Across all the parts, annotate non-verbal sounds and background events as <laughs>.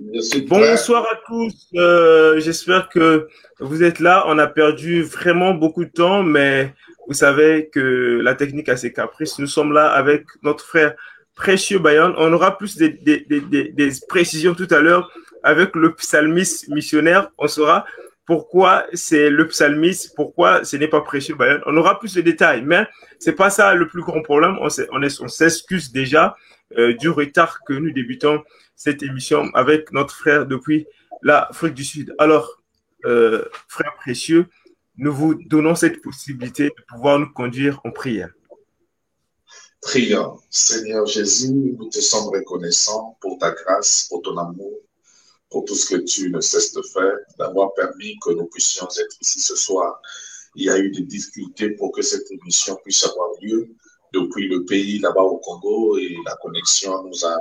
Bonsoir à tous. Euh, j'espère que vous êtes là. On a perdu vraiment beaucoup de temps, mais vous savez que la technique a ses caprices. Nous sommes là avec notre frère précieux Bayon. On aura plus des, des précisions tout à l'heure avec le psalmiste missionnaire. On saura pourquoi c'est le psalmiste, pourquoi ce n'est pas précieux Bayern. On aura plus de détails, mais c'est pas ça le plus grand problème. On s'excuse déjà euh, du retard que nous débutons cette émission avec notre frère depuis l'Afrique du Sud. Alors, euh, frère précieux, nous vous donnons cette possibilité de pouvoir nous conduire en prière. Prions. Seigneur Jésus, nous te sommes reconnaissants pour ta grâce, pour ton amour, pour tout ce que tu ne cesses de faire, d'avoir permis que nous puissions être ici ce soir. Il y a eu des difficultés pour que cette émission puisse avoir lieu depuis le pays là-bas au Congo et la connexion nous a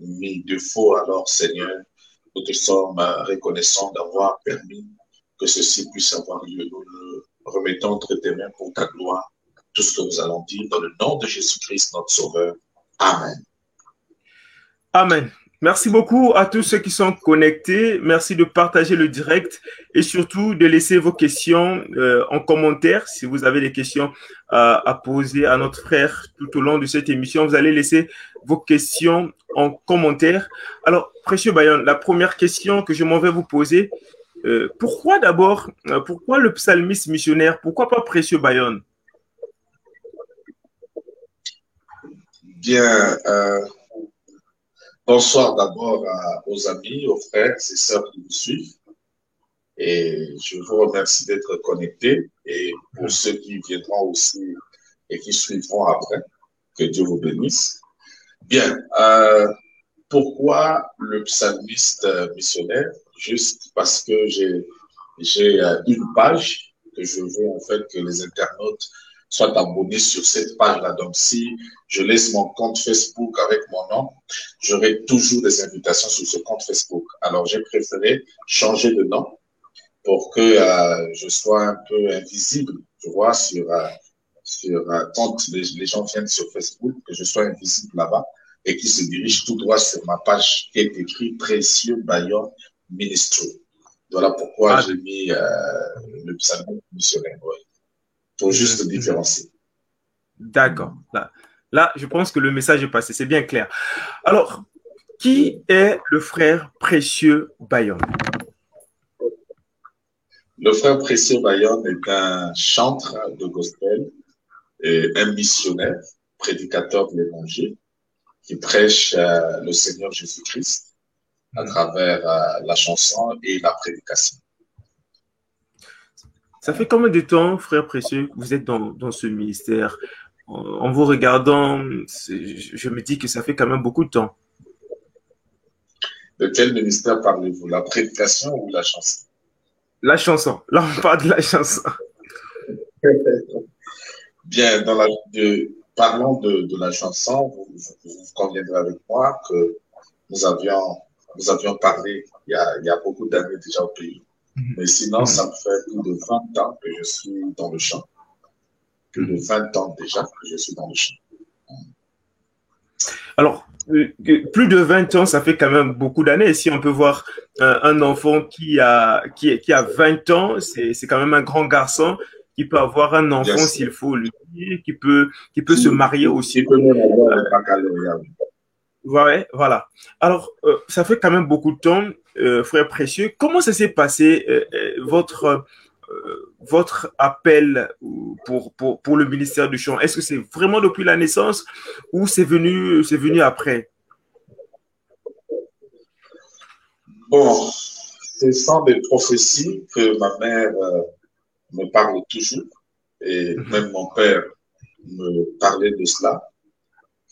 mis de faux. Alors, Seigneur, nous te sommes reconnaissants d'avoir permis que ceci puisse avoir lieu. Nous le remettons entre tes mains pour ta gloire. Tout ce que nous allons dire dans le nom de Jésus-Christ, notre Sauveur. Amen. Amen. Merci beaucoup à tous ceux qui sont connectés. Merci de partager le direct et surtout de laisser vos questions euh, en commentaire. Si vous avez des questions à poser à notre frère tout au long de cette émission, vous allez laisser vos questions en commentaire. Alors, Précieux Bayon, la première question que je m'en vais vous poser, euh, pourquoi d'abord, euh, pourquoi le psalmiste missionnaire? Pourquoi pas Précieux Bayon? Bien, Bonsoir d'abord aux amis, aux frères et sœurs qui nous suivent. Et je vous remercie d'être connectés. Et pour ceux qui viendront aussi et qui suivront après, que Dieu vous bénisse. Bien, euh, pourquoi le psalmiste missionnaire? Juste parce que j'ai euh, une page que je veux en fait que les internautes soit abonné sur cette page-là. Donc, si je laisse mon compte Facebook avec mon nom, j'aurai toujours des invitations sur ce compte Facebook. Alors, j'ai préféré changer de nom pour que euh, je sois un peu invisible, tu vois, sur, euh, sur euh, quand les, gens viennent sur Facebook, que je sois invisible là-bas et qu'ils se dirigent tout droit sur ma page qui est écrit Précieux Bayon Ministry. Voilà pourquoi ah. j'ai mis le pseudo missionnaire juste différencier. D'accord. Là, là, je pense que le message est passé, c'est bien clair. Alors, qui est le frère précieux Bayon Le frère précieux Bayon est un chantre de gospel et un missionnaire, prédicateur de l'évangile, qui prêche euh, le Seigneur Jésus-Christ à travers euh, la chanson et la prédication. Ça fait combien de temps, frère précieux, que vous êtes dans, dans ce ministère? En, vous regardant, je me dis que ça fait quand même beaucoup de temps. De quel ministère parlez-vous? La prédication ou la chanson? La chanson. Là, on parle de la chanson. <laughs> Bien, dans la, de, parlons de, de, la chanson. Vous, vous, conviendrez avec moi que nous avions, nous avions parlé il y a, il y a beaucoup d'années déjà au pays. Mais sinon, ça me fait plus de 20 ans que je suis dans le champ. Plus de 20 ans déjà que je suis dans le champ. Alors, euh, plus de 20 ans, ça fait quand même beaucoup d'années. Si on peut voir un enfant qui a, qui, qui a 20 ans, c'est quand même un grand garçon qui peut avoir un enfant s'il faut lui, qui peut, qui peut se marier aussi. peut même avoir un Ouais, voilà. Alors, euh, ça fait quand même beaucoup de temps, euh, frère précieux. Comment ça s'est passé, euh, votre, votre appel pour, pour, pour, le ministère du chant Est-ce que c'est vraiment depuis la naissance ou c'est venu, c'est venu après? Bon, ce sont des prophéties que ma mère me parle toujours et mhm. même mon père me parlait de cela.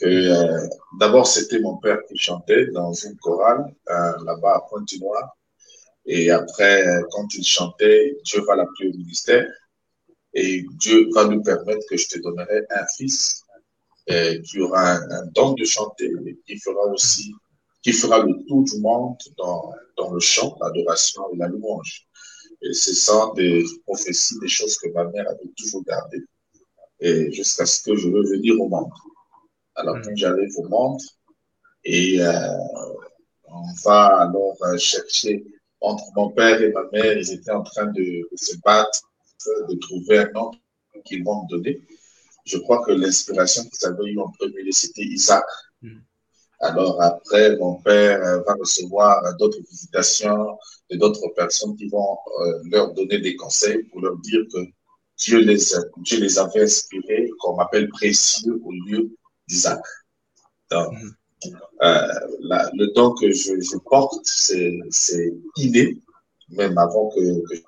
Euh, d'abord, c'était mon père qui chantait dans une chorale euh, là-bas à Pointe-Noire. Et après, quand il chantait, Dieu va l'appeler au ministère et Dieu va nous permettre que je te donnerai un fils euh, qui aura un, don de chanter et qui fera aussi, qui fera le tour du monde dans, dans le chant, l'adoration et la louange. Et ce sont des prophéties, des choses que ma mère avait toujours gardées et jusqu'à ce que je veux venir au monde. Alors, quand j'arrive au monde, et euh, On va alors chercher entre mon père et ma mère, ils étaient en train de, se battre, de trouver un nom qu'ils vont me donner. Je crois que l'inspiration qu'ils avaient eue en premier, c'était Isaac. Hmm. Alors après, mon père va recevoir d'autres visitations de d'autres personnes qui vont euh, leur donner des conseils pour leur dire que Dieu les, Dieu les avait inspirés, qu'on m'appelle précieux au lieu d'Isaac. Donc, hmm. Euh, le don que je, porte, c'est inné. Même avant que,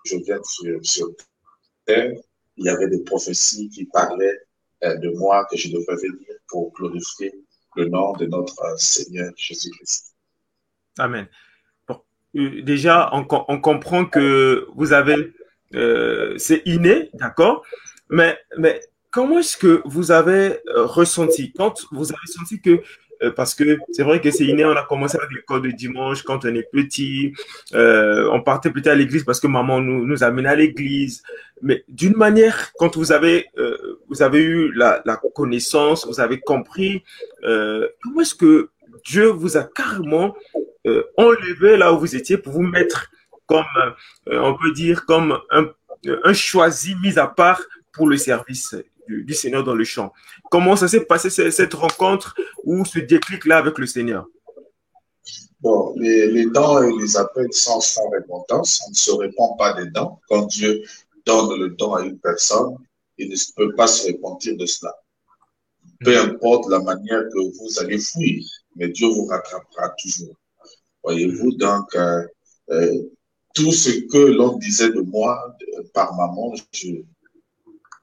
je vienne sur, Terre, il y avait des prophéties qui parlaient euh, de moi, que je devais venir pour glorifier le nom de notre euh, Seigneur Jésus-Christ. Amen. déjà, on, comprend que vous avez, c'est inné, d'accord? Mais, mais comment est-ce que vous avez ressenti, quand vous avez senti que euh, parce que c'est vrai que c'est inné, on a commencé avec l'école de dimanche quand on est petit, euh, on partait plutôt à l'église parce que maman nous, nous amenait à l'église, mais d'une manière, quand vous avez, euh, vous avez eu la, connaissance, vous avez compris, euh, comment est-ce que Dieu vous a carrément euh, enlevé là où vous étiez pour vous mettre comme, on peut dire, comme un, un choisi mis à part pour le service? Du, Seigneur dans le champ. Comment ça s'est passé cette rencontre ou ce déclic-là avec le Seigneur? Bon, les, dents et les appels sont sans répondance. On ne se répond pas des dents. Quand Dieu donne le don à une personne, il ne peut pas se repentir de cela. Peu mm. importe la manière que vous allez fuir, mais Dieu vous rattrapera toujours. Voyez-vous, donc, euh, euh, tout ce que l'on disait de moi par maman, je,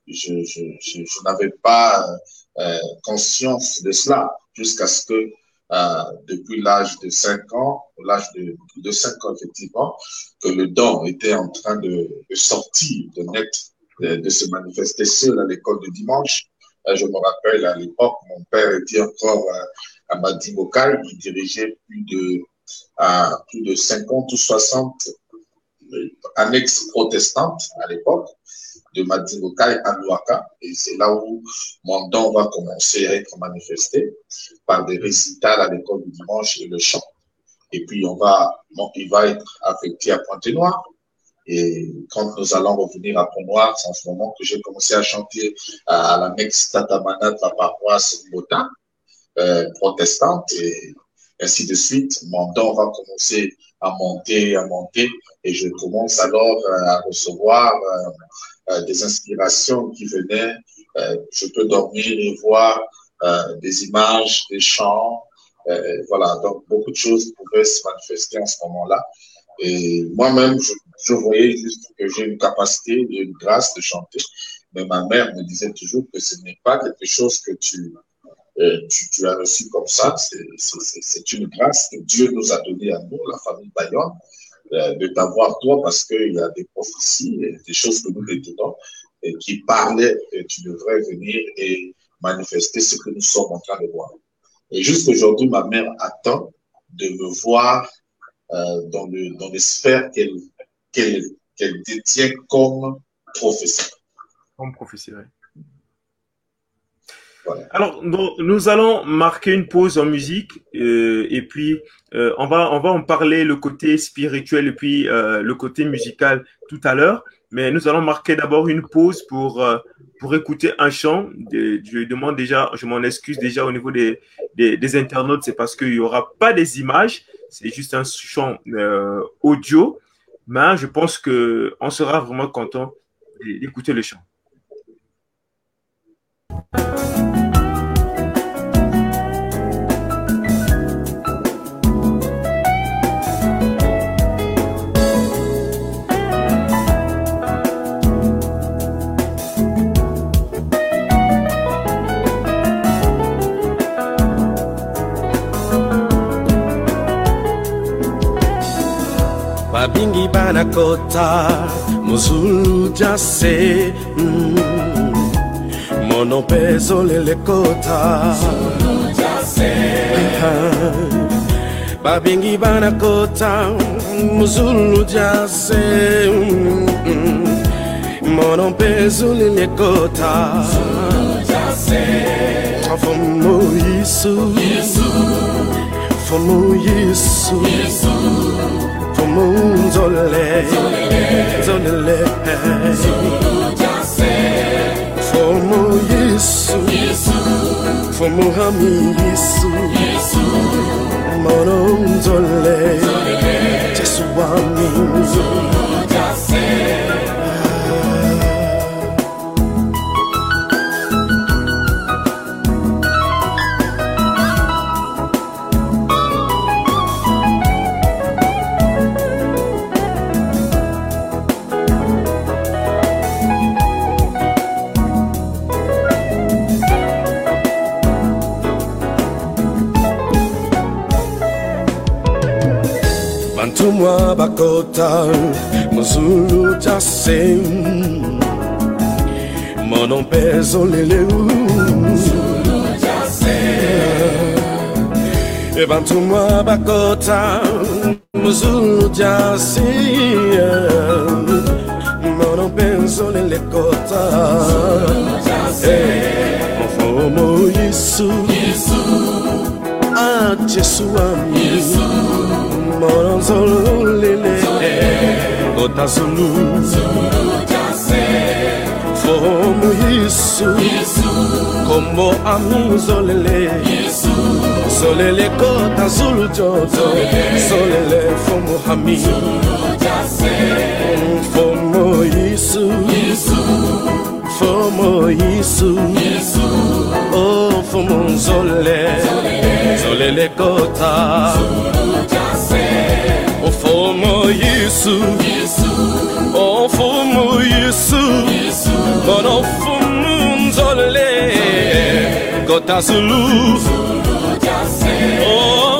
je, n'avais pas euh, conscience de cela jusqu'à ce que euh, depuis l'âge de 5 ans, l'âge de, de 5 ans effectivement, que le don était en train de, sortir, de naître, de, se manifester seul à l'école de dimanche. Euh, je me rappelle à l'époque, mon père était encore euh, à Madimokai, il dirigeait plus de, plus de 50 ou 60 annexes protestantes à l'époque de Madingokai à Luaka. Et c'est là où mon don va commencer à être manifesté par des récitals à l'école du dimanche et le chant. Et puis, on va, il va être affecté à Pointe-Noire. Et quand nous allons revenir à Pont-Noir, c'est en ce moment que j'ai commencé à chanter à la Mex Tatamana de la paroisse Bota, euh, protestante, et ainsi de suite. Mon don va commencer à monter, à monter, et je commence alors à recevoir euh, euh, des inspirations qui venaient. Euh, je peux dormir et voir euh, des images, des chants. voilà, donc beaucoup de choses pouvaient se manifester en ce moment-là. Et moi-même, je, je, voyais juste que j'ai une capacité, une grâce de chanter. Mais ma mère me disait toujours que ce n'est pas quelque chose que tu, tu, tu, as reçu comme ça. C'est une grâce que Dieu nous a donnée à nous, la famille Bayonne. Euh, de t'avoir toi parce qu'il y a des prophéties, des choses que nous détenons et qui parlaient et tu devrais venir et manifester ce que nous sommes en train de voir. Et jusqu'aujourd'hui, ma mère attend de me voir euh, dans, le, dans les sphères qu'elle qu'elle détient comme prophétie. Comme prophétie, oui. Alors, nous, allons marquer une pause en musique euh, et puis euh, on, va, on va en parler le côté spirituel et puis euh, le côté musical tout à l'heure. Mais nous allons marquer d'abord une pause pour, pour écouter un chant. je demande déjà, je m'en excuse déjà au niveau des, des, internautes, c'est parce qu'il n'y aura pas des images, c'est juste un chant audio. Mais je pense qu'on sera vraiment content d'écouter le chant. Babingi banakota mozulu jase mm. mono mpe ezolelekota <laughs> babingi banakota mozulu jase mm. mono mpe ezolelekota From Moisu Fomu Yesu Fumun zole Zolele Fumu Yesu. Fumu hami Yesu. Monon zole wami bakota Muzulu jase Monon peso leleu E bantumwa bakota Muzulu jase Monon peso lele kota. Mfomo Yesu. Ah Jesu ami sololele ota sulu fomu yesu kombo ami zolele zolele kota zulu joto zolele fomu ami fomu Yesu. Ofumu Yesu. Bono fumu nzole Kota Zulu Kota oh, Zulu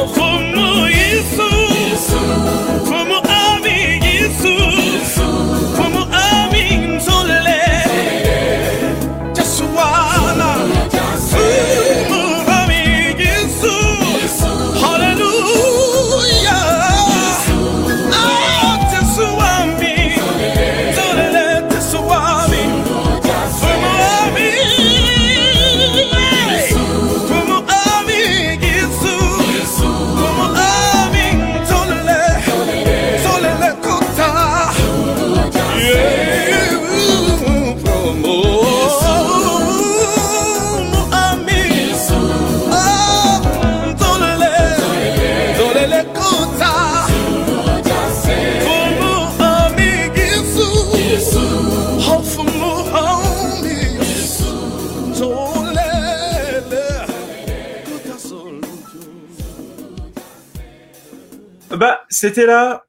c'était là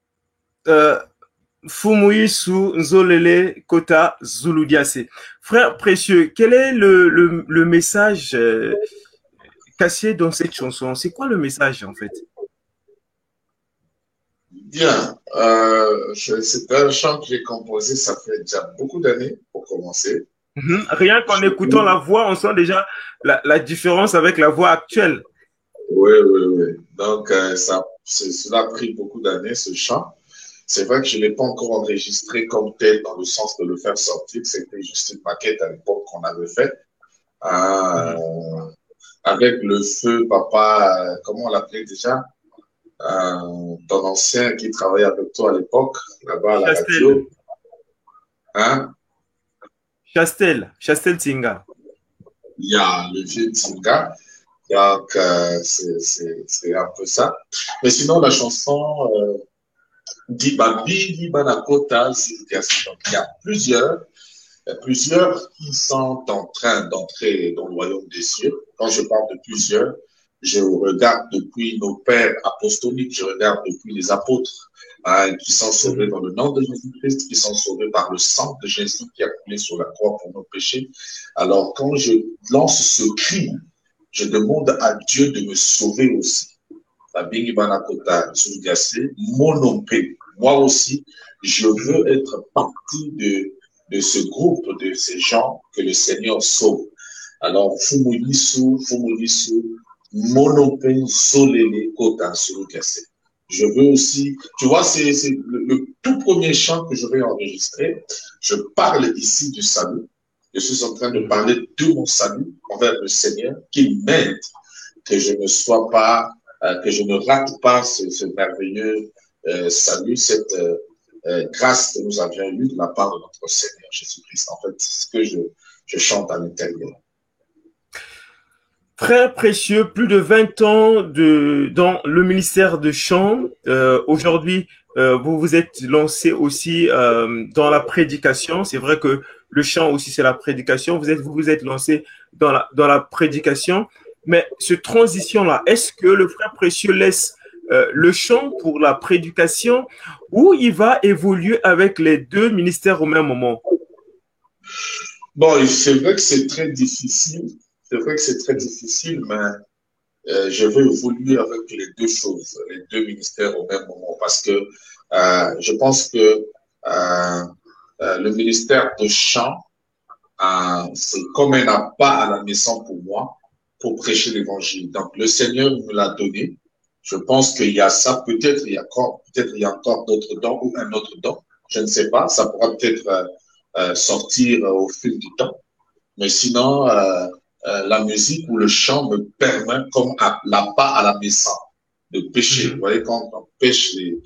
euh, Fumuisu Nzolele Kota Zuludiase. Frère précieux, quel est le, le, le message euh, caché dans cette chanson? C'est quoi le message en fait? Bien, euh, c'est un chant que j'ai composé, ça fait déjà beaucoup d'années pour commencer. Mhm. Rien qu'en écoutant la voix, on sent déjà la, la différence avec la voix actuelle. Oui, oui, oui. Donc, euh, ça, cela a pris beaucoup d'années, ce chant. C'est vrai que je ne l'ai pas encore enregistré comme tel dans le sens de le faire sortir. C'était juste une maquette à l'époque qu'on avait faite. Euh, avec le feu, papa, euh, comment on l'appelait déjà? Euh, ton ancien qui travaillait avec toi à l'époque, là-bas à la Chastel. radio. Hein? Chastel, Chastel Tinga. il y a le vieux Tinga. Donc, euh, c'est- un peu ça. Mais sinon, la chanson euh, Dibabi, il y a plusieurs, il y a plusieurs qui sont en train d'entrer dans le royaume des cieux. Quand je parle de plusieurs, je regarde depuis nos pères apostoliques, je regarde depuis les apôtres hein, qui sont sauvés dans le nom de Jésus-Christ, qui sont sauvés par le sang de Jésus qui a coulé sur la croix pour nos péchés. Alors, quand je lance ce cri, je demande à Dieu de me sauver aussi. Moi aussi, je veux être partie de, de ce groupe, de ces gens que le Seigneur sauve. Alors, Fumulisu, Fumulisu, Monompé, Solele, Kota, Zulgase. Je veux aussi, tu vois, c'est le, le tout premier chant que je vais enregistrer. Je parle ici du salut. Je suis en train de parler de mon salut envers le Seigneur, qu'il m'aide que je ne sois pas euh, que je ne rate pas ce, merveilleux euh, salut, cette euh, grâce que nous avions eue de la part de notre Seigneur Jésus-Christ. En fait, c'est ce que je, chante à l'intérieur. Frère précieux, plus de 20 ans dans le ministère de chant. Aujourd'hui, vous vous êtes lancé aussi dans la prédication. C'est vrai que le chant aussi, c'est la prédication. Vous êtes, vous vous êtes lancé dans la, dans la prédication. Mais ce transition-là, est-ce que le frère précieux laisse euh, le chant pour la prédication ou il va évoluer avec les deux ministères au même moment? Bon, c'est vrai que c'est très difficile. C'est vrai que c'est très difficile, mais euh, je veux évoluer avec les deux choses, les deux ministères au même moment, parce que euh, je pense que euh, le ministère de chant, euh, c'est comme un appât à la maison pour moi, pour prêcher l'évangile. Donc, le Seigneur me l'a donné. Je pense qu'il y a ça. Peut-être il y a encore, peut-être il y a encore d'autres dons ou un autre don. Je ne sais pas. Ça pourra peut-être euh, euh, sortir au fil du temps. Mais sinon, euh, euh, la musique ou le chant me permet, comme l'appât à la maison, de pêcher. Mhm. Vous voyez, quand on pêche les,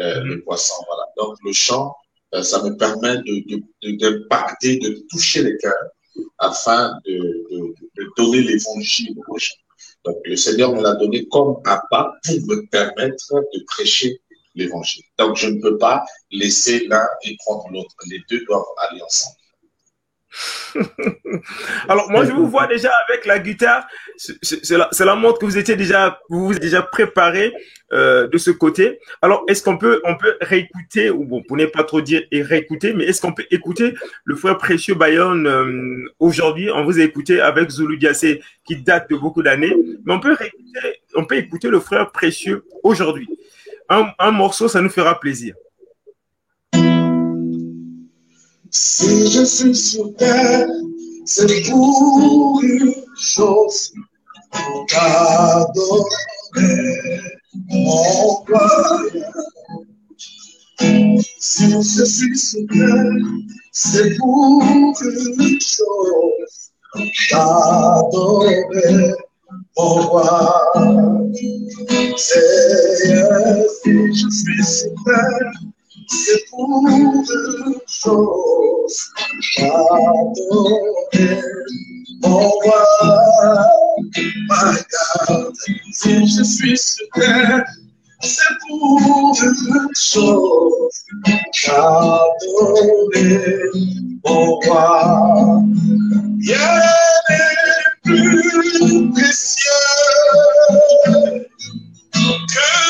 euh, Mhm. les poissons, voilà. Donc, le chant, ça me permet de, de, de- de toucher les cœurs afin de, donner l'évangile aux gens. Donc, le Seigneur me l'a donné comme appât pour me permettre de prêcher l'évangile. Donc, je ne peux pas laisser l'un et prendre l'autre. Les deux doivent aller ensemble. Alors, moi, je vous vois <laughs> déjà avec la guitare. C'est- cela montre que vous étiez déjà, vous vous êtes déjà préparé euh, de ce côté. Alors, est-ce qu'on peut, on peut réécouter, ou bon, pour ne pas trop dire et réécouter, mais est-ce qu'on peut écouter le frère précieux Bayonne euh, aujourd'hui? On vous a écouté avec Zulu Diassé, qui date de beaucoup d'années, mais on peut réécouter, on peut écouter le frère précieux aujourd'hui. Un, un morceau, ça nous fera plaisir. Si je suis sur terre, c'est pour une chose, t'adorer, mon royaume. Si je suis sur terre, c'est pour une c'est pour une chose, t'adorer, mon roi, my God. Si je suis sur terre, c'est pour une chose, t'adorer, mon roi. Rien n'est plus précieux que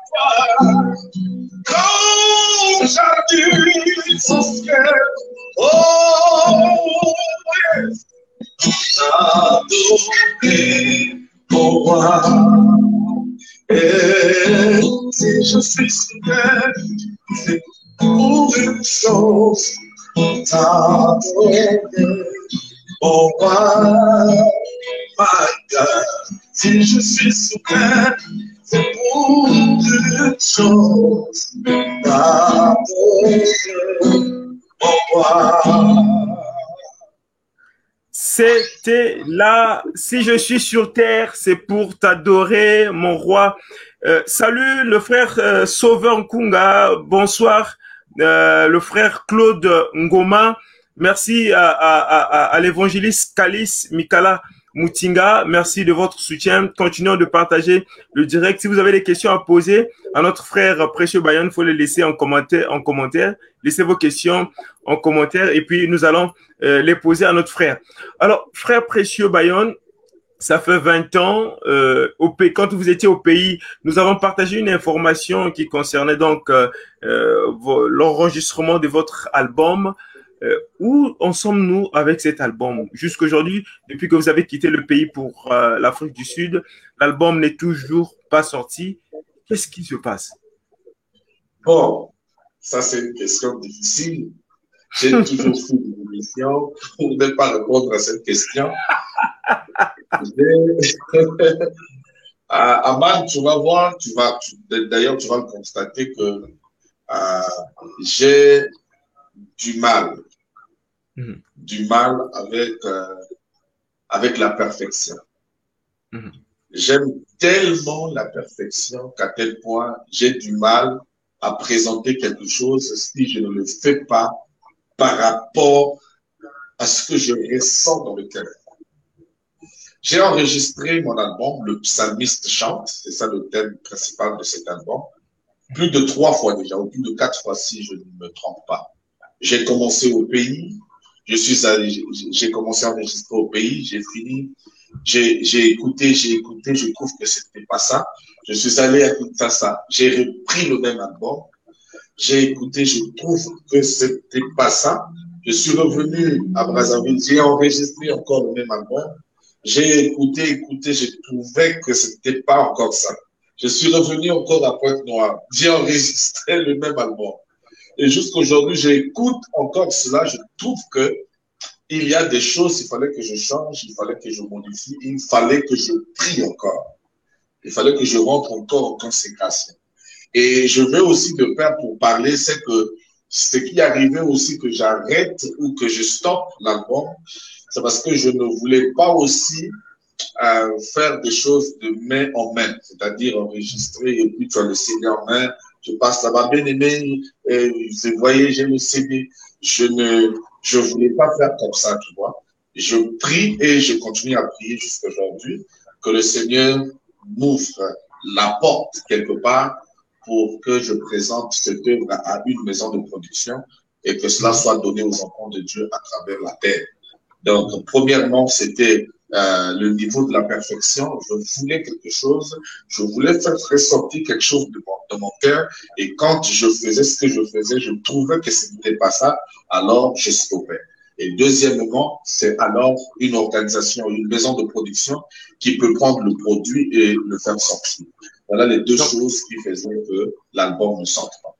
Quand j'habite au ciel, oh, yes, adorer mon roi. Et si je suis sur terre, c'est pour une chose, t'adorer C'était là. Si je suis sur terre, c'est pour t'adorer, mon roi. Euh, salut le frère euh, Sauveur Nkunga. Bonsoir, euh, le frère Claude Ngoma. Merci à l'évangéliste Kalis Mikala Moutinga. Merci de votre soutien. Continuons de partager le direct. Si vous avez des questions à poser à notre frère Précieux Bayan, il faut les laisser en commentaire. En commentaire. Laissez vos questions en commentaire et puis nous allons euh, les poser à notre frère. Alors, frère précieux Bayonne, ça fait 20 ans, euh, au pays, quand vous étiez au pays, nous avons partagé une information qui concernait donc euh, euh, l'enregistrement de votre album. Euh, où en sommes-nous avec cet album? Jusqu'aujourd'hui, depuis que vous avez quitté le pays pour euh, l'Afrique du Sud, l'album n'est toujours pas sorti. Qu'est-ce qui se passe? Bon, ça c'est une question difficile. J'ai <laughs> toujours fait une émission pour ne pas répondre à cette question. Aman, <laughs> tu vas voir, tu vas, d'ailleurs, tu vas constater que euh, j'ai du mal, Mhm. du mal avec, euh, avec la perfection. Mhm. J'aime tellement la perfection qu'à tel point j'ai du mal à présenter quelque chose si je ne le fais pas par rapport à ce que je ressens dans le cœur. J'ai enregistré mon album, Le Psalmiste chante, c'est ça le thème principal de cet album, plus de trois fois déjà, ou plus de quatre fois si je ne me trompe pas. J'ai commencé au pays, je suis allé, j'ai- commencé à enregistrer au pays, j'ai fini, j'ai j'ai écouté, j'ai écouté, je trouve que c'était pas ça. Je suis allé à Kinshasa, j'ai repris le même album, j'ai écouté, je trouve que c'était pas ça. Je suis revenu à Brazzaville, j'ai enregistré encore le même album. J'ai écouté, écouté, j'ai trouvé que c'était pas encore ça. Je suis revenu encore à Pointe-Noire. J'ai enregistré le même album. Et jusqu'aujourd'hui, j'écoute encore cela. Je trouve que il y a des choses, il fallait que je change, il fallait que je modifie, il fallait que je prie encore. Il fallait que je rentre encore en consécration. Et je veux aussi de pair pour parler, c'est que ce qui arrivait aussi que j'arrête ou que je stoppe l'album, c'est parce que je ne voulais pas aussi euh, faire des choses de main en main, c'est-à-dire enregistrer et puis tu as le CD en main, je passe là-bas, bien aimé, et vous voyez, j'ai le CD. Je ne, je voulais pas faire comme ça, tu vois. Je prie et je continue à prier jusqu'à aujourd'hui que le Seigneur m'ouvre la porte quelque part pour que je présente cette œuvre à une maison de production et que cela soit donné aux enfants de Dieu à travers la terre. Donc, premièrement, c'était euh, le niveau de la perfection. Je voulais quelque chose, je voulais faire ressortir quelque chose de mon, de mon cœur. Et quand je faisais ce que je faisais, je trouvais que ce n'était pas ça, alors je stoppais. Et deuxièmement, c'est alors une organisation, une maison de production qui peut prendre le produit et le faire sortir. Voilà les deux choses qui faisaient que l'album ne sorte pas.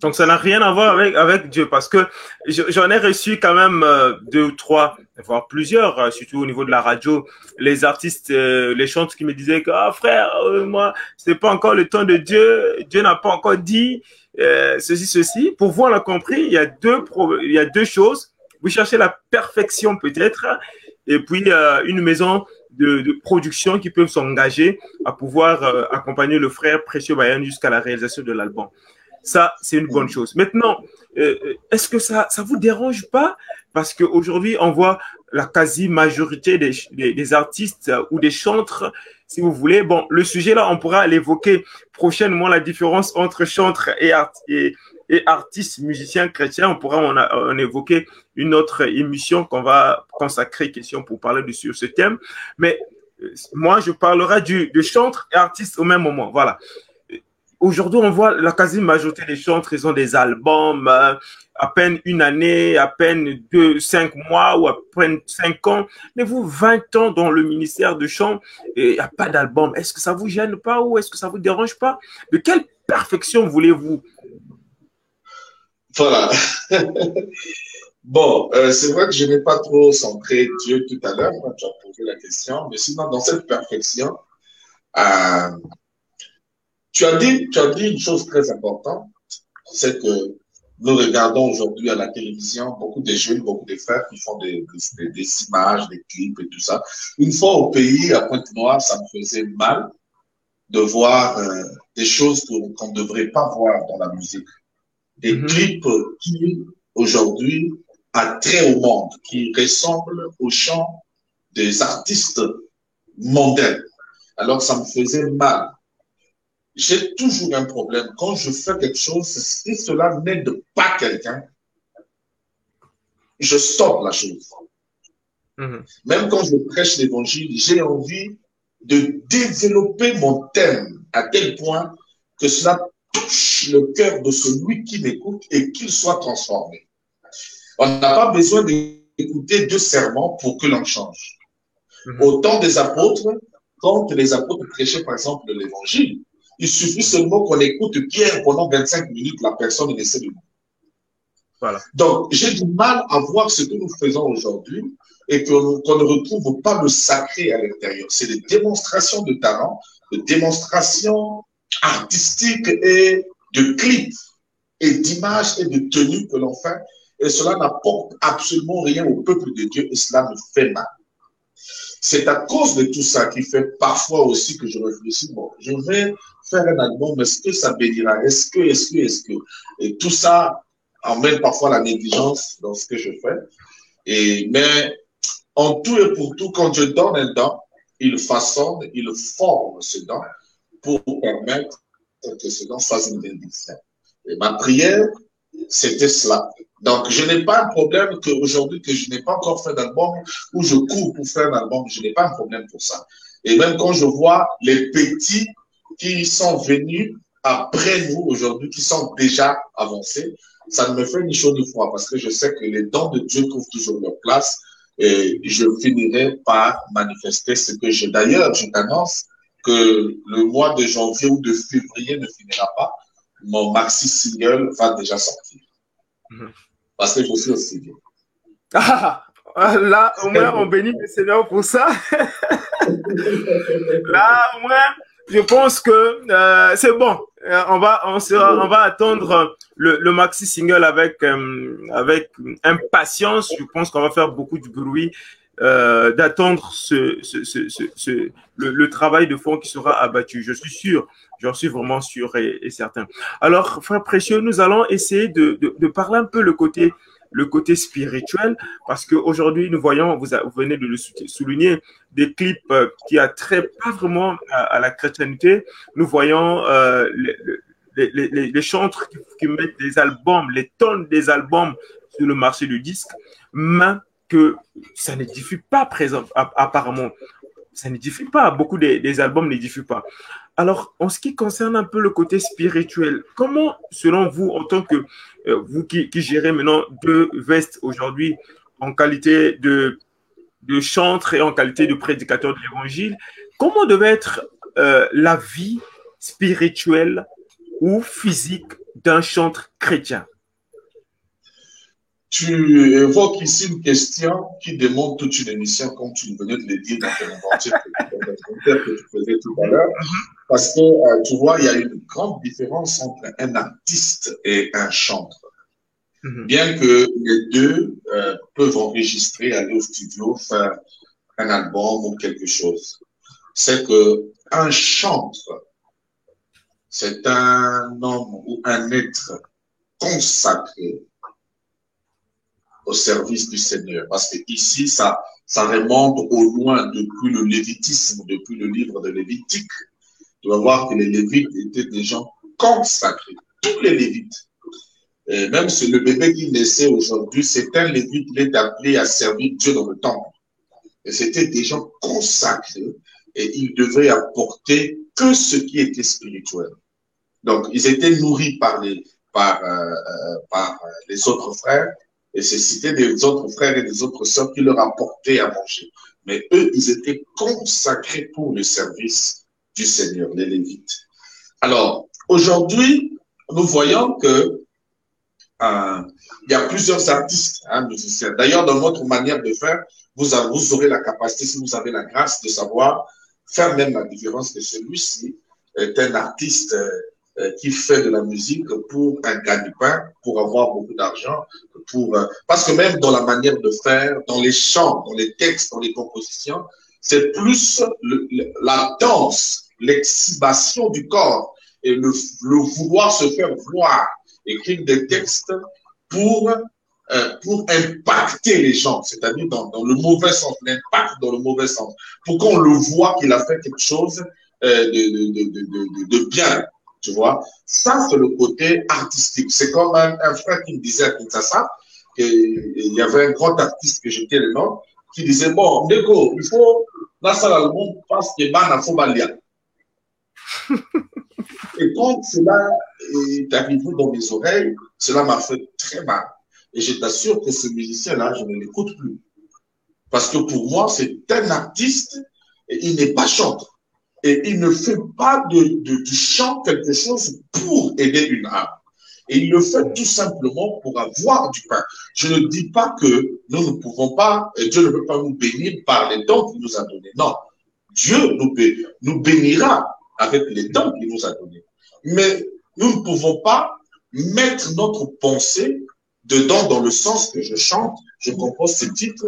Donc ça n'a rien à voir avec, avec Dieu parce que je- j'en ai reçu quand même euh, deux ou trois, voire plusieurs, euh, surtout au niveau de la radio, les artistes, euh, les chantres qui me disaient que ah frère, moi c'est pas encore le temps de Dieu, Dieu n'a pas encore dit ceci ceci. Pour vous on l'a compris, il y a deux il y a deux choses. Vous cherchez la perfection peut-être et puis une maison de, production qui peuvent s'engager à pouvoir accompagner le frère Précieux Bayan jusqu'à la réalisation de l'album. Ça, c'est une bonne chose. Maintenant, euh, est-ce que ça ça vous dérange pas? Parce qu'aujourd'hui, on voit la quasi-majorité des, des, artistes euh, ou des chantres, si vous voulez. Bon, le sujet là, on pourra l'évoquer prochainement, la différence entre chantre et, art et, et artiste, musicien chrétien. On pourra en, évoquer une autre émission qu'on va consacrer question pour parler de ce thème. Mais euh, moi, je parlerai du, de chantre et artiste au même moment. Voilà. Aujourd'hui, on voit la quasi-majorité des chantres, ils ont des albums, euh, à peine une année, à peine deux, cinq mois ou à peine cinq ans. Mais vous, 20 ans dans le ministère de chant, il n'y a pas d'album. Est-ce que ça vous gêne pas ou est-ce que ça vous dérange pas? De quelle perfection voulez-vous? Voilà. <laughs> bon, euh, c'est vrai que je n'ai pas trop centré Dieu tout à l'heure tu as posé la question, mais sinon, dans cette perfection, euh, tu, as dit, tu as dit une chose très importante, c'est que nous regardons aujourd'hui à la télévision beaucoup de jeunes, beaucoup de frères qui font des, des, des images, des clips et tout ça. Une fois au pays, à Pointe-Noire, ça me faisait mal de voir euh, des choses qu'on ne devrait pas voir dans la musique des Mhm. clips qui, aujourd'hui, attraient au monde, qui ressemblent au chant des artistes mondains. Alors, ça me faisait mal. J'ai toujours un problème. Quand je fais quelque chose, si cela n'aide pas quelqu'un, je stoppe la chose. Mhm. Même quand je prêche l'évangile, j'ai envie de développer mon thème à tel point que cela touche le cœur de celui qui m'écoute et qu'il soit transformé. On n'a pas besoin d'écouter deux serments pour que l'on change. Mhm. Au temps des apôtres, quand les apôtres prêchaient par exemple l'évangile, Il suffit seulement qu'on écoute Pierre pendant 25 minutes, la personne essaie de nous. Voilà. Donc, j'ai du mal à voir ce que nous faisons aujourd'hui et qu'on qu'on ne retrouve pas le sacré à l'intérieur. C'est des démonstrations de talent, de démonstrations artistiques et de clips et d'images et de tenues que l'on fait. Et cela n'apporte absolument rien au peuple de Dieu et cela me fait mal. C'est à cause de tout ça qui fait parfois aussi que je réfléchis, bon, je vais faire un album, est-ce que ça bénira? Est-ce que, est-ce que, est-ce que? Et tout ça emmène parfois la négligence dans ce que je fais. Et, mais en tout et pour tout, quand je donne un don, il façonne, il forme ce don pour permettre que ce don soit une bénédiction. Et ma prière, c'était cela. Donc, je n'ai pas un problème qu'aujourd'hui, que je n'ai pas encore fait d'album ou je cours pour faire un album. Je n'ai pas un problème pour ça. Et même quand je vois les petits qui sont venus après nous aujourd'hui, qui sont déjà avancés, ça ne me fait ni chaud ni froid parce que je sais que les dons de Dieu trouvent toujours leur place et je finirai par manifester ce que j'ai. D'ailleurs, je t'annonce que le mois de janvier ou de février ne finira pas. Mon maxi single va déjà sortir. Mhm. Parce que je suis aussi bien. Ah, là, au moins, on bénit le Seigneur pour ça. <laughs> là, au moins, je pense que euh, c'est bon. Euh, on va, on sera, on va attendre le, le maxi single avec euh, avec impatience. Je pense qu'on va faire beaucoup de bruit, euh, d'attendre ce, ce, ce, le, le travail de fond qui sera abattu. Je suis sûr, j'en suis vraiment sûr et, et certain. Alors, frère précieux, nous allons essayer de, de, de parler un peu le côté le côté spirituel parce qu'aujourd'hui nous voyons, vous, vous venez de le sou- souligner, des clips euh, qui attrait pas vraiment à, à la chrétienté. Nous voyons euh, les, les, les, les- les chantres qui, qui mettent des albums, les tonnes des albums sur le marché du disque, mais que ça ne diffuse pas présent, app- apparemment. Ça ne diffuse pas, beaucoup des, des albums ne diffusent pas. Alors, en ce qui concerne un peu le côté spirituel, comment, selon vous, en tant que euh, vous qui, qui gérez maintenant deux vestes aujourd'hui en qualité de, de chantre et en qualité de prédicateur de l'évangile, comment devait être euh, la vie spirituelle ou physique d'un chantre chrétien? Tu évoques ici une question qui demande toute une émission, comme tu venais de le dire dans ton inventaire que, tu faisais tout à l'heure. Parce que, euh, tu vois, il y a une grande différence entre un artiste et un chanteur. Mhm. Bien que les deux euh, peuvent enregistrer, aller au studio, faire un album ou quelque chose. C'est que un chanteur, c'est un homme ou un être consacré au service du Seigneur. Parce que ici, ça, ça remonte au loin depuis le lévitisme, depuis le livre de Lévitique. Tu vas voir que les Lévites étaient des gens consacrés. Tous les Lévites. Et même si le bébé qui naissait aujourd'hui, c'est un Lévite, il est appelé à servir Dieu dans le temple. Et c'était des gens consacrés et ils devaient apporter que ce qui était spirituel. Donc, ils étaient nourris par les, par, euh, euh, par les autres frères et c'était des autres frères et des autres sœurs qui leur apportaient à manger. Mais eux, ils étaient consacrés pour le service du Seigneur, les Lévites. Alors, aujourd'hui, nous voyons que euh, il y a plusieurs artistes, hein, musiciens. D'ailleurs, dans votre manière de faire, vous, aurez la capacité, si vous avez la grâce de savoir faire même la différence que celui-ci est un artiste euh, qui fait de la musique pour un gagne-pain, pour avoir beaucoup d'argent, pour euh, parce que même dans la manière de faire, dans les chants, dans les textes, dans les compositions, c'est plus la danse, l'exhibition du corps et le, vouloir se faire voir, écrire des textes pour euh, pour impacter les gens, c'est-à-dire dans, le mauvais sens, l'impact dans le mauvais sens, pour qu'on le voit qu'il a fait quelque chose euh, de, de, de, de bien, tu vois. Ça, c'est le côté artistique. C'est comme un, un frère qui me disait à Kinshasa, qu'il y avait un grand artiste que j'étais le nom, qui disait, bon, Nego, il faut, là, ça, le monde pense que ban faut balia. Et quand cela est arrivé dans mes oreilles, cela m'a fait très mal. Et je t'assure que ce musicien-là, je ne l'écoute plus. Parce que pour moi, c'est un artiste et il n'est pas chanteur. Et il ne fait pas de, de, du chant quelque chose pour aider une âme. Et il le fait tout simplement pour avoir du pain. Je ne dis pas que nous ne pouvons pas, Dieu ne peut pas nous bénir par les dons qu'il nous a donnés. Non. Dieu nous, nous bénira avec les dons qu'il nous a donnés. Mais nous ne pouvons pas mettre notre pensée dedans dans le sens que je chante, je compose ce titre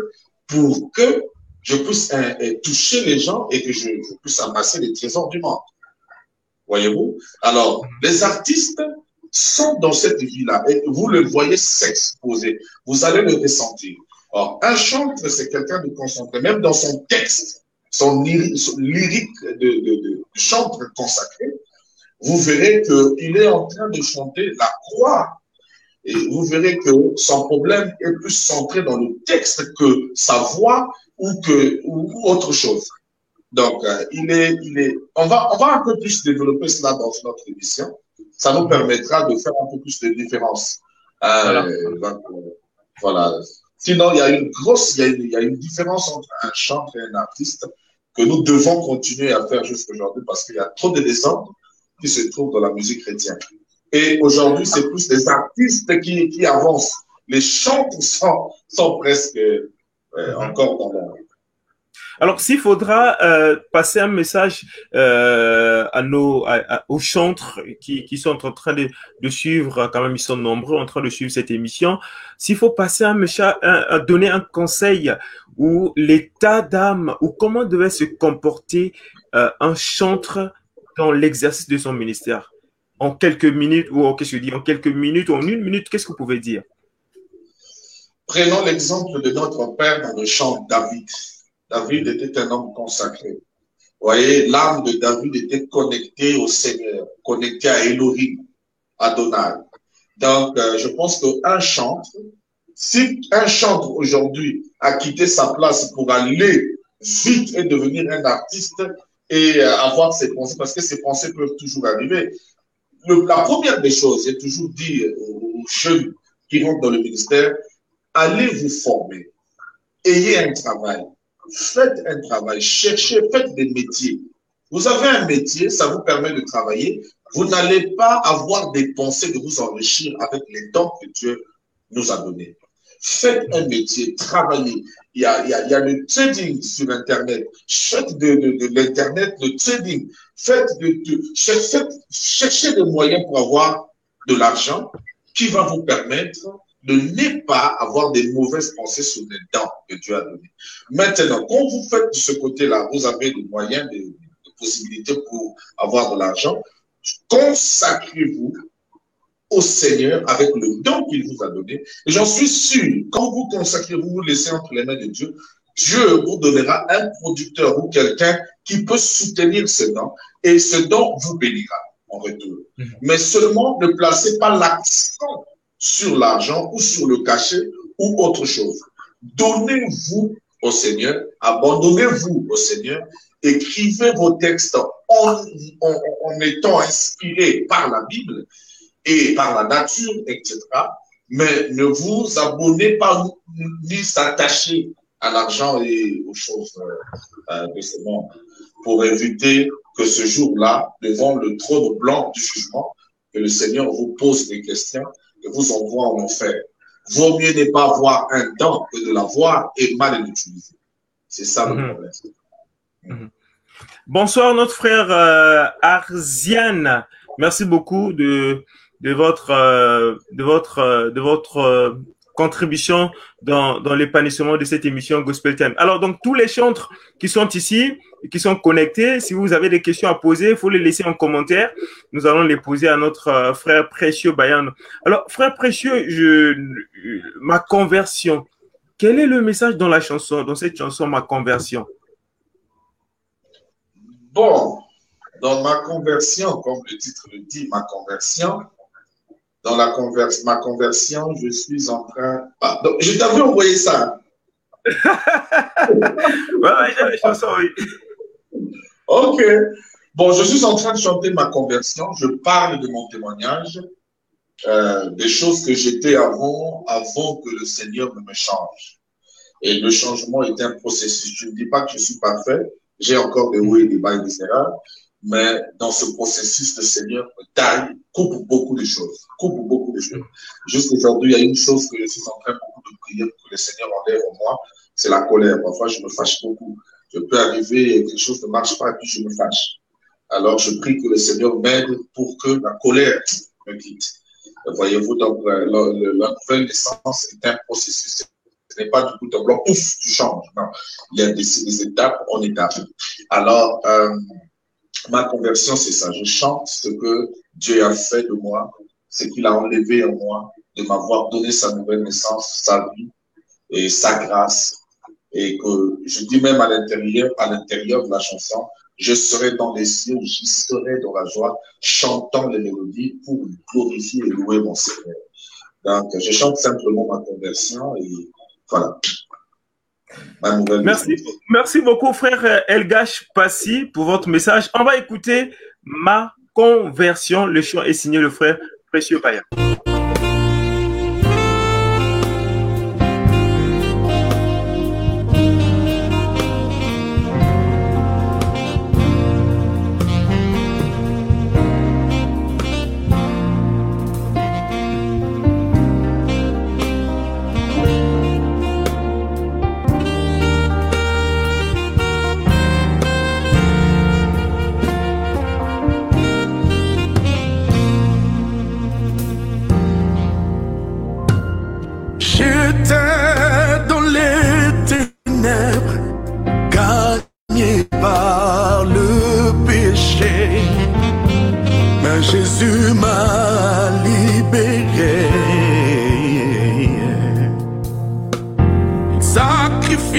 pour que je puisse euh, euh, toucher les gens et que je, je puisse amasser les trésors du monde. Voyez-vous? Alors, les artistes sont dans cette vie-là et vous le voyez s'exposer. Vous allez le ressentir. Or, un chantre, c'est quelqu'un de concentré. Même dans son texte, son, lyrique de, de, de, chantre consacré, vous verrez qu'il est en train de chanter la croix. Et vous verrez que son problème est plus centré dans le texte que sa voix ou que ou autre chose. Donc, euh, il est, il est. On va, on va un peu plus développer cela dans notre émission. Ça nous permettra de faire un peu plus de différence. Euh, voilà. Donc, euh, voilà. Sinon, il y a une grosse, il y a une, il y a une différence entre un chanteur et un artiste que nous devons continuer à faire jusqu'aujourd'hui parce qu'il y a trop de désordre qui se trouvent dans la musique chrétienne. Et aujourd'hui, c'est plus les artistes qui, qui avancent. Les chanteurs sont, sont presque euh, encore dans la, alors, s'il faudra euh, passer un message euh, à nos, à, à, aux chantres qui, qui, sont en train de, de, suivre, quand même ils sont nombreux en train de suivre cette émission, s'il faut passer un message, un, un, donner un conseil ou l'état d'âme ou comment devait se comporter euh, un chantre dans l'exercice de son ministère, en quelques minutes ou qu'est-ce que je dis, en quelques minutes ou en une minute, qu'est-ce que vous pouvez dire? Prenons l'exemple de notre père dans le chant David. David était un homme consacré. Vous voyez, l'âme de David était connectée au Seigneur, connectée à Elohim, à Donald. Donc, euh, je pense qu'un chantre, si un chantre aujourd'hui a quitté sa place pour aller vite et devenir un artiste et euh, avoir ses pensées, parce que ses pensées peuvent toujours arriver. La première des choses, j'ai toujours dit aux jeunes qui rentrent dans le ministère, allez vous former, ayez un travail, faites un travail, cherchez, faites des métiers. Vous avez un métier, ça vous permet de travailler. Vous n'allez pas avoir des pensées de vous enrichir avec les dons que Dieu nous a donnés. Faites un métier, travaillez. Il y a, il y a, il y a le trading sur Internet. Faites de, de, de l'Internet le trading. Faites de, de cherchez, cherchez des moyens pour avoir de l'argent qui va vous permettre de ne pas avoir des mauvaises pensées sur les dents que Dieu a données. Maintenant, quand vous faites de ce côté-là, vous avez des moyens, des, des possibilités pour avoir de l'argent, consacrez-vous au Seigneur avec le don qu'il vous a donné. Et j'en suis sûr, quand vous consacrez, vous vous laissez entre les mains de Dieu, Dieu vous donnera un producteur ou quelqu'un qui peut soutenir ce don et ce don vous bénira en retour. Mm -hmm. Mais seulement ne placez pas l'accent sur l'argent ou sur le cachet ou autre chose. Donnez-vous au Seigneur, abandonnez-vous au Seigneur, écrivez vos textes en, en, étant inspiré par la Bible et par la nature, etc. Mais ne vous abonnez pas ni s'attacher à l'argent et aux choses euh, monde pour éviter que ce jour-là, devant le trône blanc du jugement, que le Seigneur vous pose des questions et vous envoie en enfer. Vaut mieux ne pas avoir un don que de l'avoir et mal l'utiliser. C'est ça le Mhm. problème. Mhm. Bonsoir notre frère euh, Arziane. Merci beaucoup de, de votre, euh, de votre, euh, de votre euh, contribution dans, l'épanouissement de cette émission Gospel Time. Alors donc tous les chantres qui sont ici, qui sont connectés, si vous avez des questions à poser, il faut les laisser en commentaire. Nous allons les poser à notre euh, frère précieux Bayan. Alors frère précieux, ma conversion. Quel est le message dans la chanson, dans cette chanson, ma conversion? Bon, dans ma conversion, comme le titre le dit, ma conversion, dans la convers ma conversion, je suis en train. Ah, donc, je t'avais envoyé ça. <laughs> ouais, la chanson, oui. Ok. Bon, je suis en train de chanter ma conversion. Je parle de mon témoignage, euh, des choses que j'étais avant, avant que le Seigneur ne me change. Et le changement est un processus. Je ne dis pas que je suis parfait. J'ai encore des hauts et des bas, etc. Mais dans ce processus, le Seigneur me taille, coupe beaucoup de choses, coupe beaucoup de choses. Juste aujourd'hui, il y a une chose que je suis en train beaucoup de prier pour que le Seigneur enlève en moi, c'est la colère. Parfois, je me fâche beaucoup. Je peux arriver, quelque chose ne marche pas, et puis je me fâche. Alors, je prie que le Seigneur m'aide pour que la colère me quitte. Voyez-vous, donc, la, nouvelle naissance est un processus. Ce n'est pas du tout un bloc, ouf, tu changes. Non, il y a des, étapes en étapes. Alors, euh, ma conversion, c'est ça. Je chante ce que Dieu a fait de moi, ce qu'il a enlevé en moi, de m'avoir donné sa nouvelle naissance, sa vie et sa grâce. Et que je dis même à l'intérieur, à l'intérieur de la chanson, je serai dans les cieux, j'y serai dans la joie, chantant les mélodies pour glorifier et louer mon Seigneur. Donc, je chante simplement ma conversion et voilà. Merci, merci beaucoup, frère Elgash Passy, pour votre message. On va écouter ma conversion. Le chant est signé le frère Précieux Paya.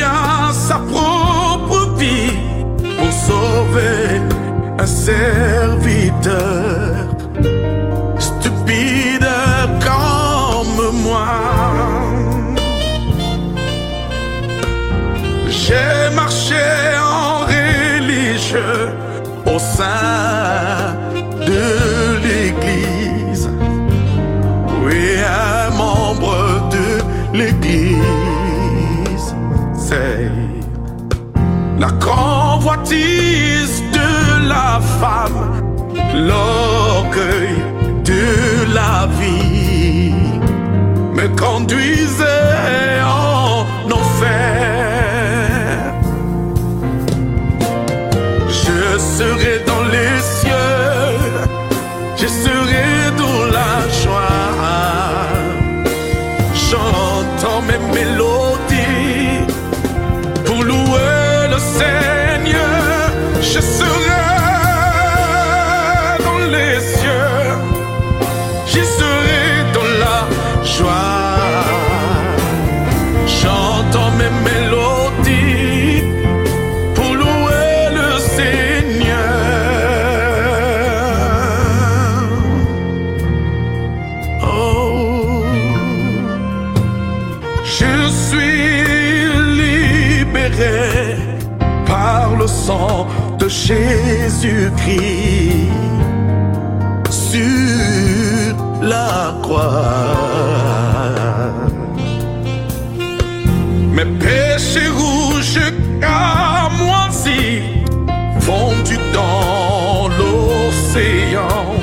bien sa propre vie pour sauver un serviteur. De la femme, l'orgueil de la vie me conduisait en enfer. Jésus-Christ sur la croix. Mes péchés rouges camoisis fondus dans l'océan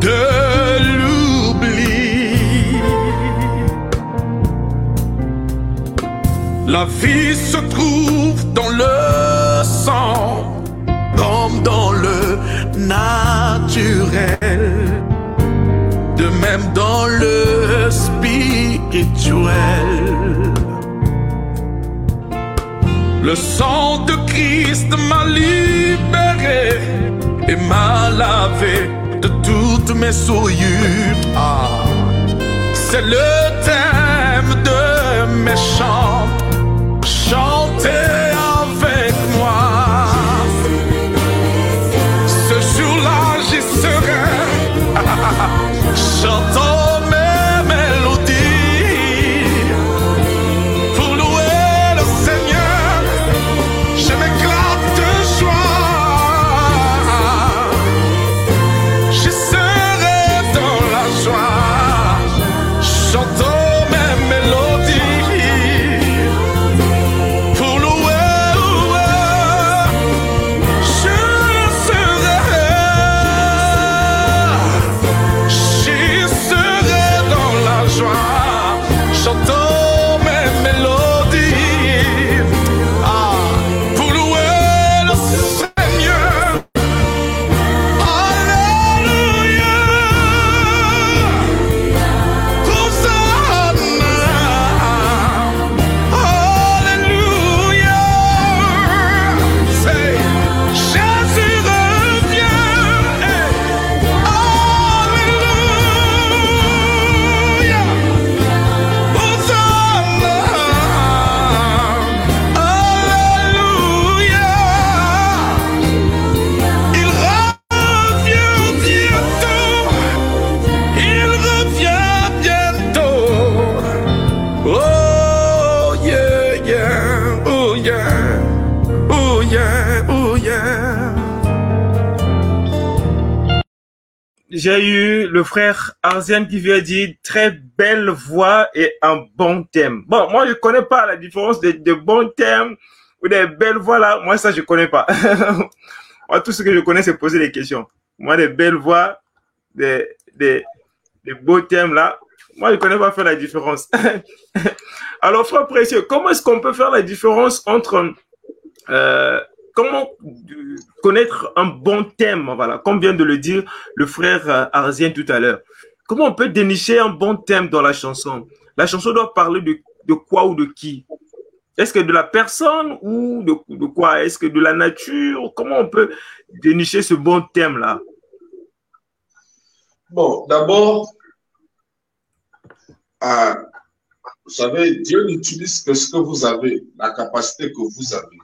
de l'oubli. La vie se trouve dans le sang dans le naturel, de même dans le spirituel. Le sang de Christ m'a libéré et m'a lavé de toutes mes souillures. Ah. C'est le thème de mes chants. Chanter. J'ai eu le frère Arzian qui vient dire très belle voix et un bon thème. Bon, moi, je connais pas la différence de, de bons thèmes ou des belles voix là. Moi, ça, je connais pas. <laughs> moi, tout ce que je connais, c'est poser des questions. Moi, des belles voix, des, des, des beaux thèmes là. Moi, je connais pas faire la différence. <laughs> Alors, frère précieux, comment est-ce qu'on peut faire la différence entre euh, comment connaître un bon thème, voilà, comme vient de le dire le frère euh, Arzien tout à l'heure. Comment on peut dénicher un bon thème dans la chanson? La chanson doit parler de, quoi ou de qui? Est-ce que de la personne ou de, de quoi? Est-ce que de la nature? Comment on peut dénicher ce bon thème-là? Bon, d'abord, euh, vous savez, Dieu n'utilise que ce que vous avez, la capacité que vous avez.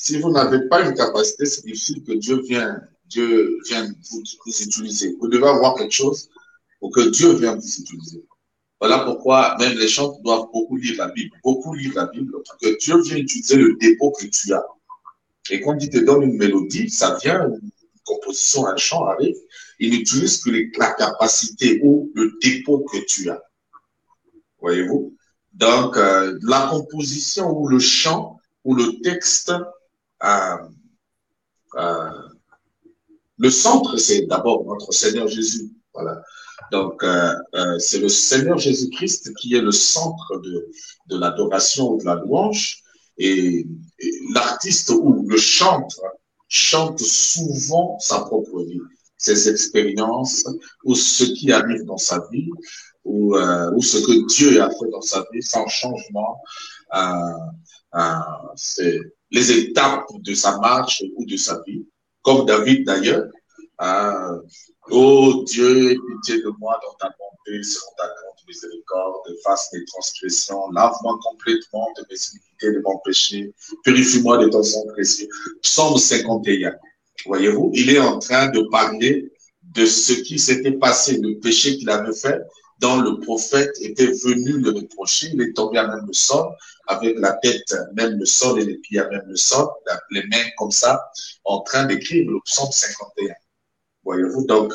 Si vous n'avez pas une capacité, difficile que Dieu vienne, Dieu vienne vous, utiliser. Vous devez avoir quelque chose pour que Dieu vienne vous utiliser. Voilà pourquoi même les chants doivent beaucoup lire la Bible, beaucoup lire la Bible, pour que Dieu vienne utiliser le dépôt que tu as. Et quand il te donne une mélodie, ça vient, une composition, un chant arrive, il n'utilise que la capacité ou le dépôt que tu as. Voyez-vous? Donc, euh, la composition ou le chant ou le texte le centre, c'est d'abord notre Seigneur Jésus. Voilà. Donc, euh, euh, c'est le Seigneur Jésus-Christ qui est le centre de, l'adoration ou de la louange. Et, l'artiste ou le chantre chante souvent sa propre vie, ses expériences ou ce qui arrive dans sa vie ou, euh, ou ce que Dieu a fait dans sa vie sans changement. c'est les étapes de sa marche ou de sa vie, comme David d'ailleurs. Euh, oh Dieu, pitié de moi dans ta bonté, selon ta grande miséricorde, fasse mes transgressions, lave-moi complètement de mes iniquités, de mon péché, purifie-moi de ton sang précieux. Psaume 51. Voyez-vous, il est en train de parler de ce qui s'était passé, le péché qu'il avait fait, dont le prophète était venu le reprocher. Il est tombé à même le sol, avec la tête même le sol et les pieds à même le sol, les mains comme ça, en train d'écrire le psaume 51. Voyez-vous, donc,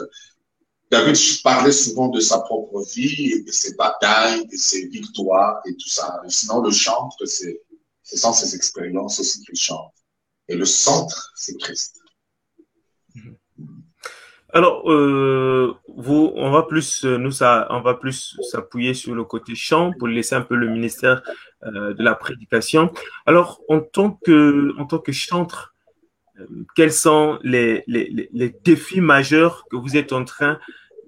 David parlait souvent de sa propre vie, et de ses batailles, de ses victoires et tout ça. Sinon, le chantre, c'est sans ses expériences aussi qu'il chante. Et le centre, c'est Christ. Alors, euh, vous, on va plus, nous, ça, on va plus s'appuyer sur le côté chant pour laisser un peu le ministère euh, de la prédication. Alors, en tant que, en tant que chantre, euh, quels sont les, les, défis majeurs que vous êtes en train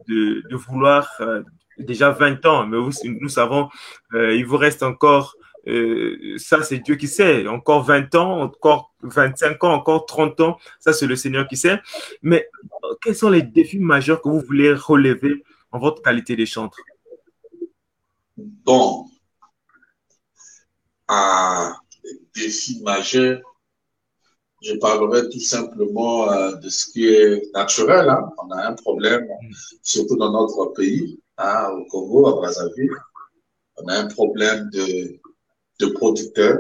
de, vouloir euh, déjà 20 ans, mais nous savons, il vous reste encore euh, ça, c'est Dieu qui sait. Encore 20 ans, encore 25 ans, encore 30 ans, ça, c'est le Seigneur qui sait. Mais euh, quels sont les défis majeurs que vous voulez relever en votre qualité de chantre? Bon, à les défis majeurs, je parlerai tout simplement euh, de ce qui est naturel. Hein. On a un problème, surtout dans notre pays, hein, au Congo, à Brazzaville. On a un problème de de producteurs,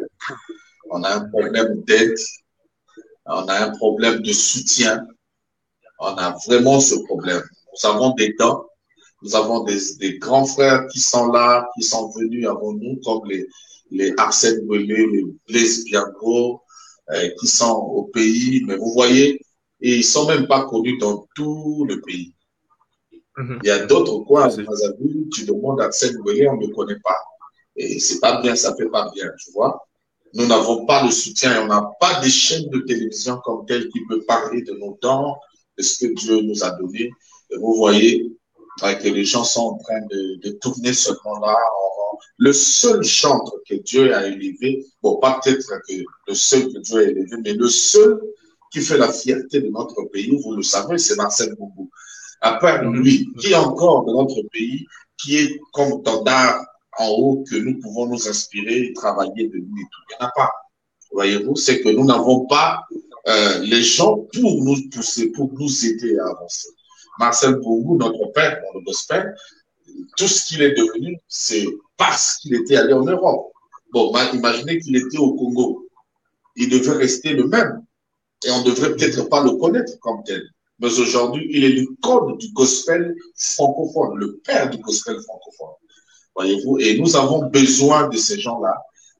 on a un problème d'aide, on a un problème de soutien, on a vraiment ce problème. Nous avons des dents, nous avons des, des grands frères qui sont là, qui sont venus avant nous, comme les, les Arsène Belé, les Blaise Bianco, euh, qui sont au pays, mais vous voyez, et ils sont même pas connus dans tout le pays. Mhm. Il y a d'autres coins, tu demandes à Arsène Belé, on ne connaît pas. Et c'est pas bien, ça fait pas bien, tu vois. Nous n'avons pas le soutien et on n'a pas des chaînes de télévision comme telles qui peuvent parler de nos dons, de ce que Dieu nous a donné. Et vous voyez que les gens sont en train de, de tourner seulement là. Le seul chantre que Dieu a élevé, bon, pas peut-être que le seul que Dieu a élevé, mais le seul qui fait la fierté de notre pays, vous le savez, c'est Marcel Boubou. À part lui, qui est encore de notre pays, qui est comme tendard en haut que nous pouvons nous inspirer travailler de nous et tout. Il n'y en a pas. Voyez-vous, c'est que nous n'avons pas euh, les gens pour nous pousser, pour nous aider à avancer. Marcel Bourgou, notre père, le gospel, tout ce qu'il est devenu, c'est parce qu'il était allé en Europe. Bon, imaginez qu'il était au Congo. Il devait rester le même. Et on ne devrait peut-être pas le connaître comme tel. mais aujourd'hui, il est du code du gospel francophone, le père du gospel francophone. Voyez-vous, et nous avons besoin de ces gens-là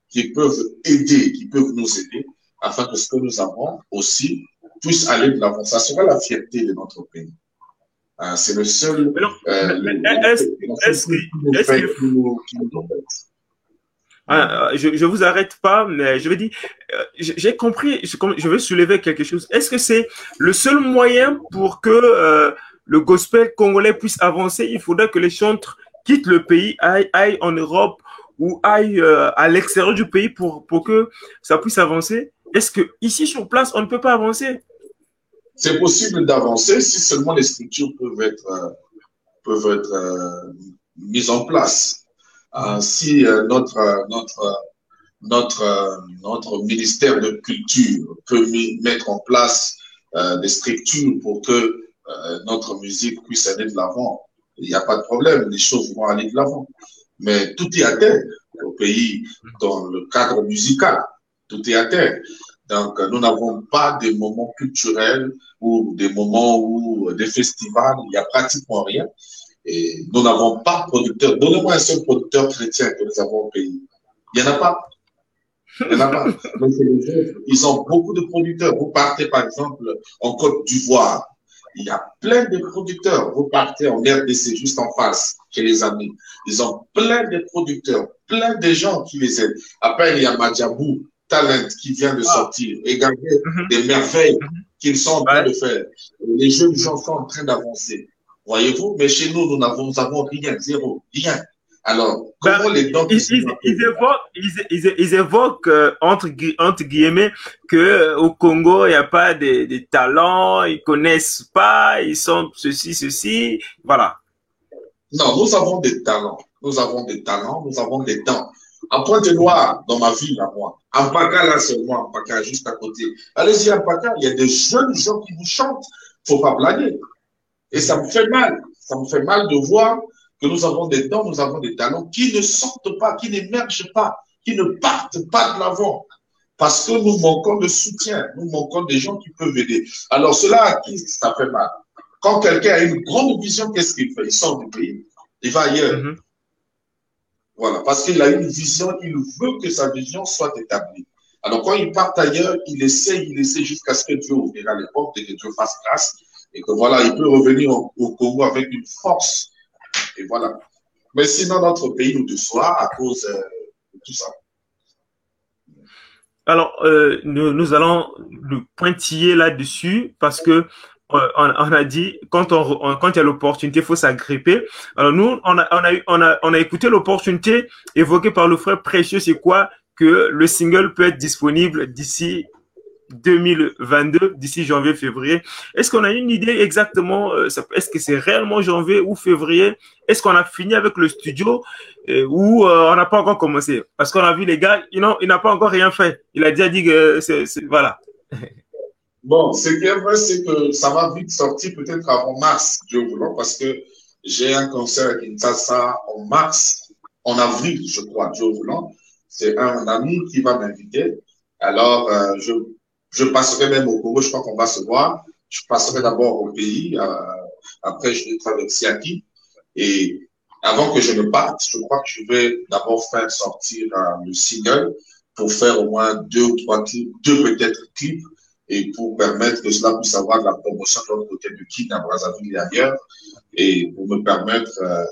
qui peuvent aider, qui peuvent nous aider, afin que ce que nous avons aussi puisse aller de l'avant. Ça sera la fierté de notre pays. Euh, c'est le seul. Est-ce que. Ah, je, je vous arrête pas, mais je veux dire, euh, j'ai compris, je veux soulever quelque chose. Est-ce que c'est le seul moyen pour que euh, le gospel congolais puisse avancer? Il faudrait que les chantres quittent le pays, aillent, aillent en Europe ou aillent euh, à l'extérieur du pays pour, pour que ça puisse avancer. Est-ce que ici sur place, on ne peut pas avancer? C'est possible d'avancer si seulement les structures peuvent être, euh, peuvent être euh, mises en place. Si notre, notre, notre, notre ministère de Culture peut mettre en place des structures pour que notre musique puisse aller de l'avant, il n'y a pas de problème, les choses vont aller de l'avant. Mais tout est à terre au pays dans le cadre musical. Tout est à terre. Donc, nous n'avons pas des moments culturels ou des moments où des festivals, il n'y a pratiquement rien. Et nous n'avons pas de producteur. Donnez-moi un seul producteur chrétien que nous avons au pays. Il n'y en a pas. Il n'y en a pas. <laughs> Donc, Ils ont beaucoup de producteurs. Vous partez, par exemple, en Côte d'Ivoire. Il y a plein de producteurs. Vous partez en RDC, juste en face, chez les amis. Ils ont plein de producteurs, plein de gens qui les aident. Après, il y a Madjabou, Talent, qui vient de sortir. Regardez Mhm. des merveilles Mhm. qu'ils sont en train Ouais. de faire. Les jeunes gens sont en train d'avancer. Voyez-vous? Mais chez nous, nous n'avons, rien, zéro, rien. Alors, Ben, comment les dons Ils, ils, ils évoquent, ils, euh, entre, gui- entre guillemets que euh, au Congo il n'y a pas de, de talents, ils connaissent pas, ils sont ceci ceci, voilà. Non, nous avons des talents. Nous avons des talents, nous avons des dents. En Pointe-Noire, dans ma ville, à moi. En Paca, là, seulement, en Paca, juste à côté. Allez-y, en Paca, il y a des jeunes gens qui vous chantent. Faut pas blaguer. Et ça me fait mal. Ça me fait mal de voir que nous avons des dents, nous avons des talents qui ne sortent pas, qui n'émergent pas, qui ne partent pas de l'avant. Parce que nous manquons de soutien, nous manquons des gens qui peuvent aider. Alors, cela à qui ça fait mal? Quand quelqu'un a une grande vision, qu'est-ce qu'il fait? Il sort du pays, il va ailleurs. Mhm. Voilà, parce qu'il a une vision, il veut que sa vision soit établie. Alors, quand il part ailleurs, il essaie, il essaie jusqu'à ce que Dieu ouvrira les portes et que Dieu fasse grâce et que voilà, il peut revenir au, au Congo avec une force. Et voilà. Mais sinon, notre pays nous déçoit à cause euh, de tout ça. Alors euh, nous, nous allons nous pointiller là-dessus parce que euh, on, a dit quand on, quand il y a l'opportunité, faut s'agripper. Alors nous, on a on a on a on a écouté l'opportunité évoquée par le frère précieux, c'est quoi que le single peut être disponible d'ici 2022, d'ici janvier-février. Est-ce qu'on a une idée exactement euh, Est-ce que c'est réellement janvier ou février? Est-ce qu'on a fini avec le studio euh, ou euh, on n'a pas encore commencé? Parce qu'on a vu les gars, il n'a pas encore rien fait. Il a déjà dit que c'est voilà. <laughs> Bon, ce qui est vrai, c'est que ça va vite sortir peut-être avant mars, Dieu voulant, parce que j'ai un concert à Kinshasa en mars, en avril, je crois, Dieu voulant. C'est un ami qui va m'inviter. Alors, je, je passerai même au Congo, je crois qu'on va se voir. Je passerai d'abord au pays, euh, après je vais traverser Aki. Et avant que je ne parte, je crois que je vais d'abord faire sortir euh, le single pour faire au moins deux ou trois clips, deux peut-être clips et pour permettre que cela puisse avoir de la promotion de l'autre côté du Kin à Brazzaville et ailleurs, et pour me permettre, euh,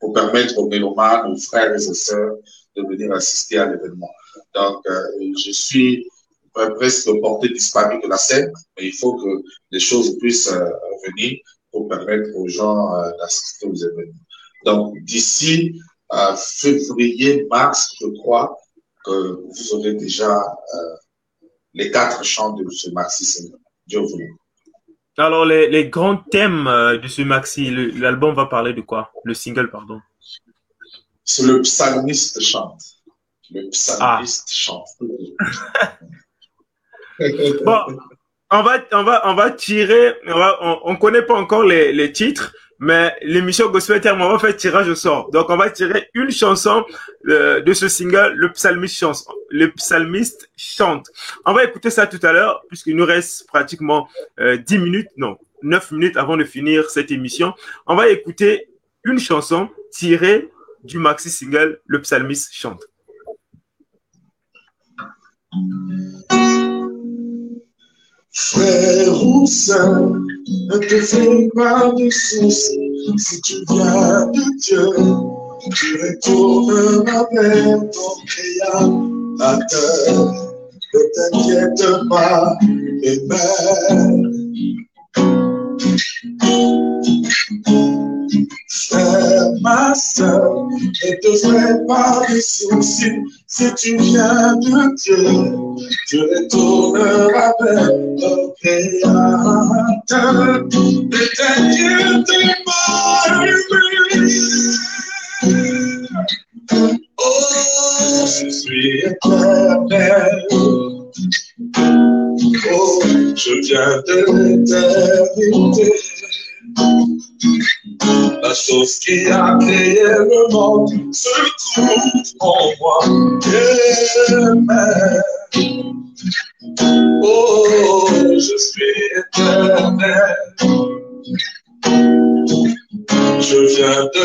pour permettre aux mélomanes, aux frères et aux sœurs de venir assister à l'événement. Donc, je suis presque porté disparu de la scène, mais il faut que les choses puissent euh, revenir pour permettre aux gens euh, d'assister aux événements. Donc, d'ici euh, février, mars, je crois que vous aurez déjà euh, les quatre chants de ce maxi single. Dieu. Alors les, les grands thèmes de ce maxi, l'album va parler de quoi? Le single, pardon. C'est le psalmiste chante. Le psalmiste chante. <laughs> <laughs> Bon, on va, on on va tirer. On, va, on, on connaît pas encore les, titres, mais l'émission Gospel Terme, on va faire tirage au sort. Donc, on va tirer une chanson euh, de ce single, le psalmiste chante. Le psalmiste chante. On va écouter ça tout à l'heure, puisqu'il nous reste pratiquement euh, 10 minutes, non, neuf minutes avant de finir cette émission. On va écouter une chanson tirée du maxi single Le Psalmiste chante. Frère ou sœur, ne te fais pas de soucis si tu viens de Dieu. Tu retourneras vers ton créateur. Ne t'inquiète pas, Amen. Frère, ma soeur, ne te fais pas de soucis si tu viens de Dieu. Tu retourneras vers ton Créateur. Ne t'inquiète pas, Oh, je suis éternel. Oh, je viens de l'éternité. La chose qui a créé le monde se trouve en moi. Amen. Oh, je suis éternel. Je viens de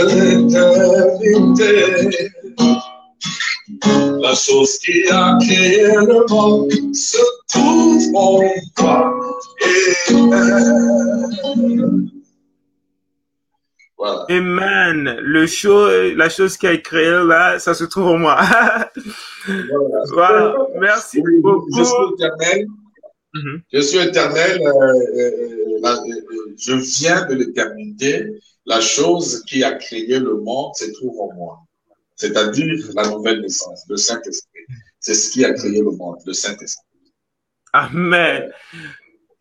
l'éternité. La chose qui a créé le monde se trouve en toi. Amen. Voilà. Amen. Le show, la chose qui a créé là, ça se trouve en moi. <laughs> Voilà. voilà. Merci Oui, beaucoup. Je suis éternel. Mhm. Je suis éternel. euh, euh, la- euh, je viens de l'éternité. La chose qui a créé le monde se trouve en moi. C'est-à-dire la nouvelle naissance, le Saint-Esprit. C'est ce qui a créé le monde, le Saint-Esprit. Amen.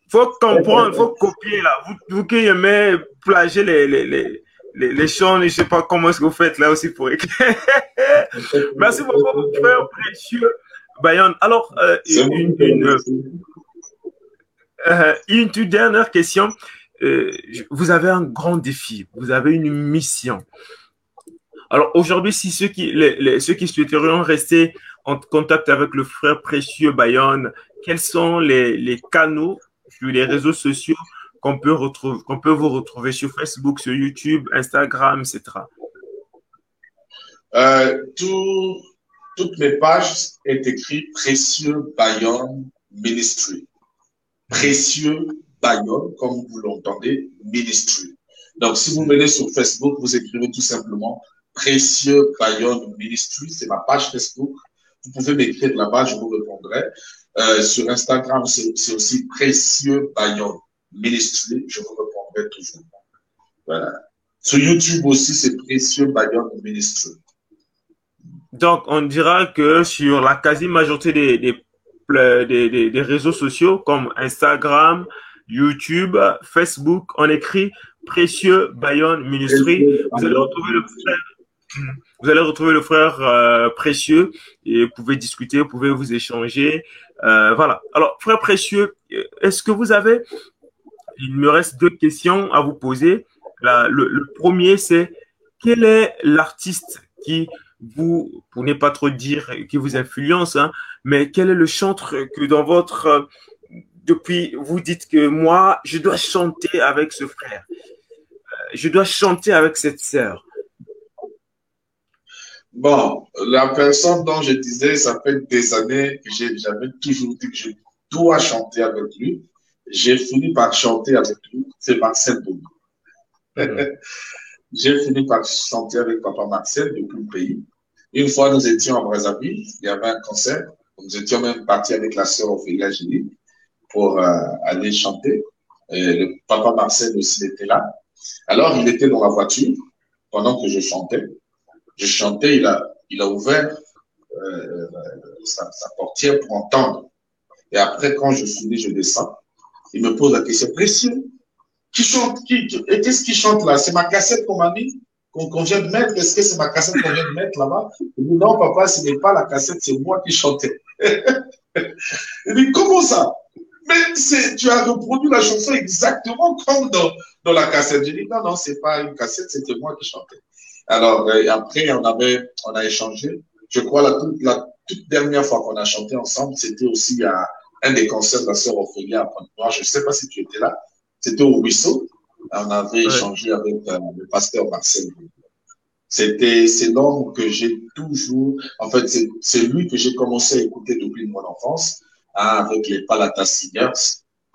Faut comprendre, faut copier là. Vous, vous qui aimez plager les, les, les, les, les chants, je sais pas comment est-ce que vous faites là aussi pour écrire. <laughs> Merci beaucoup, frère précieux Bayon. Alors, euh, une, une, euh, une toute dernière question. Euh, vous avez un grand défi, vous avez une mission. Alors aujourd'hui, si ceux qui, les, les- ceux qui souhaiterions rester en contact avec le frère précieux Bayonne, quels sont les, les canaux sur les réseaux sociaux qu'on peut, retrouver, peut vous retrouver sur Facebook, sur YouTube, Instagram, etc. Euh, tout- toutes mes pages est écrit Précieux Bayonne Ministry. Précieux Bayonne, comme vous l'entendez, Ministry. Donc, si vous venez sur Facebook, vous écrivez tout simplement Précieux Bayonne Ministry. C'est ma page Facebook. Vous pouvez m'écrire là-bas, je vous répondrai. Euh, sur Instagram, c'est c'est aussi Précieux Bayonne Ministry. Je vous répondrai toujours. Voilà. Sur YouTube aussi, c'est Précieux Bayonne Ministry. Donc, on dira que sur la quasi-majorité des, des, des, des- des réseaux sociaux comme Instagram, YouTube, Facebook, on écrit Précieux Bayonne Ministry. Vous allez retrouver le frère, <clears throat> vous allez retrouver le frère euh, Précieux et vous pouvez discuter, vous pouvez vous échanger. Euh, voilà. Alors, frère Précieux, est-ce que vous avez, il me reste deux questions à vous poser. Le, premier, c'est quel est l'artiste qui vous, pour ne pas trop dire qui vous influence, hein, mais quel est le chantre que dans votre, euh, depuis, vous dites que moi, je dois chanter avec ce frère, Euh, je dois chanter avec cette sœur. Bon, la personne dont je disais, ça fait des années j'avais toujours dit que je dois chanter avec lui. J'ai fini par chanter avec lui. C'est Marcel Boubou. <laughs> J'ai fini par chanter avec Papa Marcel depuis le pays. Une fois, nous étions à Brazzaville. Il y avait un concert. Nous étions même partis avec la sœur Ophélia Génie pour euh, aller chanter. Et le Papa Marcel aussi était là. Alors, il était dans la voiture pendant que je chantais je chantais, il a, il a ouvert euh, sa, sa portière pour entendre. Et après, quand je finis, je descends. Il me pose la question, précieux, qui chante, qui, et qu'est-ce qui chante là? C'est ma cassette qu'on m'a mis, qu'on vient de mettre. Est-ce que c'est ma cassette qu'on vient de mettre là-bas? Il dit, non, papa, ce n'est pas la cassette, c'est moi qui chantais. <laughs> il dit, comment ça? Mais tu as reproduit la chanson exactement comme dans, dans la cassette. Je dis, non, non, c'est pas une cassette, c'était moi qui chantais. Alors, euh, après, on avait, on a échangé. Je crois la la toute dernière fois qu'on a chanté ensemble, c'était aussi à un des concerts de la sœur Ophélia à Pointe-Noire. Je ne sais pas si tu étais là. c'était au ruisseau. On avait échangé avec euh, le pasteur Marcel. C'était, c'est l'homme que j'ai toujours, en fait, c'est lui que j'ai commencé à écouter depuis mon enfance, hein, avec les Palata Singers.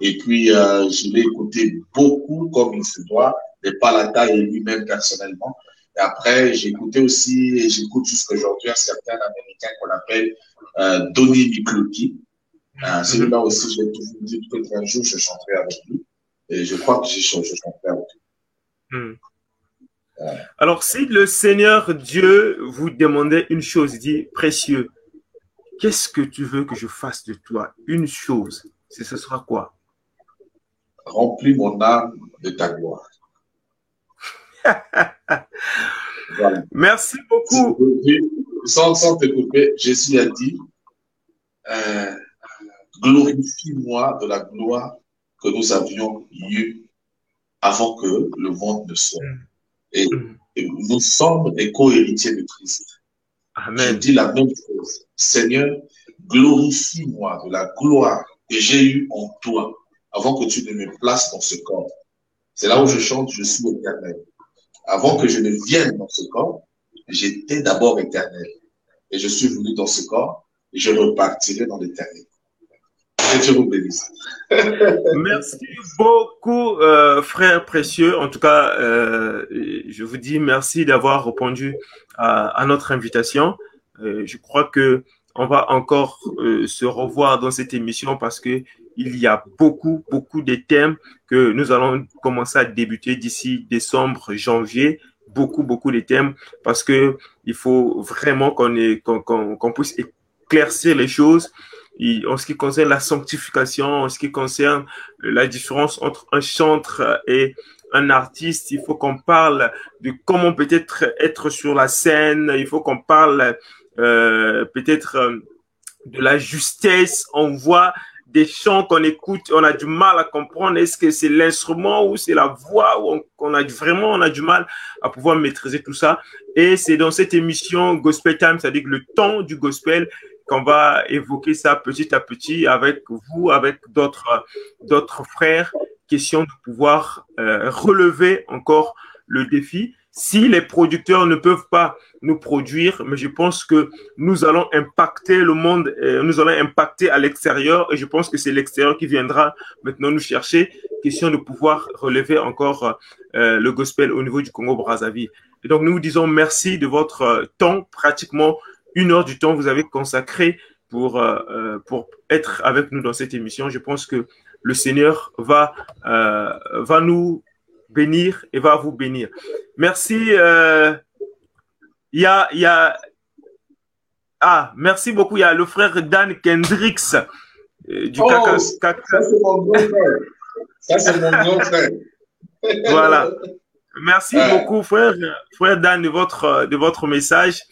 Et puis, euh, je l'ai écouté beaucoup comme il se doit, les Palata et lui-même personnellement. Et après, j'ai écouté aussi, et j'écoute jusqu'aujourd'hui un certain Américain qu'on appelle euh, Donny Mikluki. Celui-là aussi, je l'ai toujours dit peut-être un jour, je chanterai avec lui. Et je crois que je, je chanterai avec lui. Hmm. Alors, si le Seigneur Dieu vous demandait une chose, il dit, précieux, qu'est-ce que tu veux que je fasse de toi? Une chose, ce sera quoi? Remplis mon âme de ta gloire. <laughs> Merci beaucoup. Sans, sans te couper, Jésus a dit, euh, glorifie-moi de la gloire que nous avions eue avant que le monde ne soit. Mm. Et, nous sommes des co-héritiers de Christ. Je dis la même chose. Seigneur, glorifie-moi de la gloire que j'ai eue en toi avant que tu ne me places dans ce corps. C'est là où je chante, je suis éternel. Avant que je ne vienne dans ce corps, j'étais d'abord éternel. Et je suis venu dans ce corps et je repartirai dans l'éternel. <laughs> Merci beaucoup, euh, frère précieux. En tout cas, euh, je vous dis merci d'avoir répondu à, notre invitation. Euh, je crois que on va encore se revoir dans cette émission parce que il y a beaucoup, beaucoup de thèmes que nous allons commencer à débuter d'ici décembre, janvier. Beaucoup, beaucoup de thèmes parce que il faut vraiment qu'on puisse éclaircir les choses en ce qui concerne la sanctification, en ce qui concerne la différence entre un chantre et un artiste, il faut qu'on parle de comment peut-être être sur la scène, il faut qu'on parle euh, peut-être euh, de la justesse. On voit des chants qu'on écoute, on a du mal à comprendre est-ce que c'est l'instrument ou c'est la voix ou a vraiment on a du mal à pouvoir maîtriser tout ça? Et c'est dans cette émission Gospel Time, c'est-à-dire le temps du gospel, qu'on va évoquer ça petit à petit avec vous, avec d'autres d'autres frères. Question de pouvoir euh, relever encore le défi. Si les producteurs ne peuvent pas nous produire, mais je pense que nous allons impacter le monde, euh, nous allons impacter à l'extérieur, et je pense que c'est l'extérieur qui viendra maintenant nous chercher. Question de pouvoir relever encore euh, le gospel au niveau du Congo-Brazzaville. Et donc nous vous disons merci de votre temps, pratiquement une heure du temps vous avez consacré pour, euh, euh, pour être avec nous dans cette émission. Je pense que le Seigneur va, euh, va nous bénir et va vous bénir. Merci. Il y a, y a, ah, merci beaucoup. Il y a le frère Dan Kendricks du oh, Ça, c'est mon grand frère. Ça, c'est mon grand frère. voilà. Merci beaucoup, frère, frère Dan, de votre, de votre message.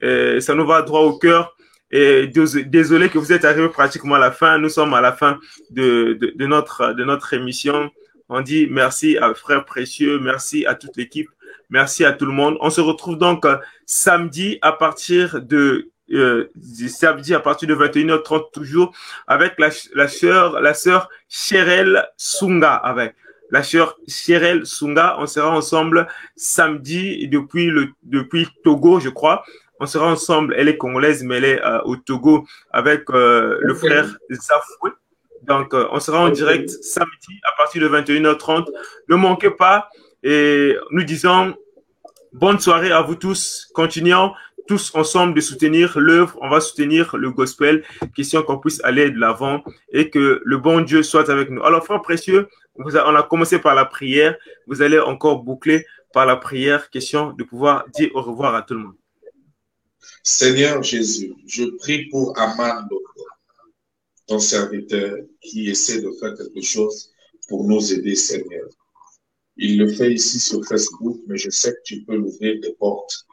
Et ça nous va droit au cœur. Et désolé que vous êtes arrivé pratiquement à la fin. Nous sommes à la fin de, de, de notre, de notre émission. On dit merci à Frère Précieux, merci à toute l'équipe, merci à tout le monde. On se retrouve donc euh, samedi à partir de euh, samedi à partir de 21h30 toujours avec la, la sœur la sœur Cherel Sunga avec la sœur Cherel Sunga. On sera ensemble samedi depuis le depuis Togo, je crois. On sera ensemble. Elle est congolaise, mais elle est euh, au Togo avec euh, le frère Zafoué. Donc, euh, on sera en direct samedi à partir de 21h30. Ne manquez pas. Et nous disons bonne soirée à vous tous. Continuons tous ensemble de soutenir l'œuvre. On va soutenir le gospel. Question qu'on puisse aller de l'avant et que le bon Dieu soit avec nous. Alors, frère précieux, on a commencé par la prière. Vous allez encore boucler par la prière. Question de pouvoir dire au revoir à tout le monde. Seigneur Jésus, je prie pour Aman ton serviteur qui essaie de faire quelque chose pour nous aider, Seigneur. Il le fait ici sur Facebook, mais je sais que tu peux l'ouvrir des portes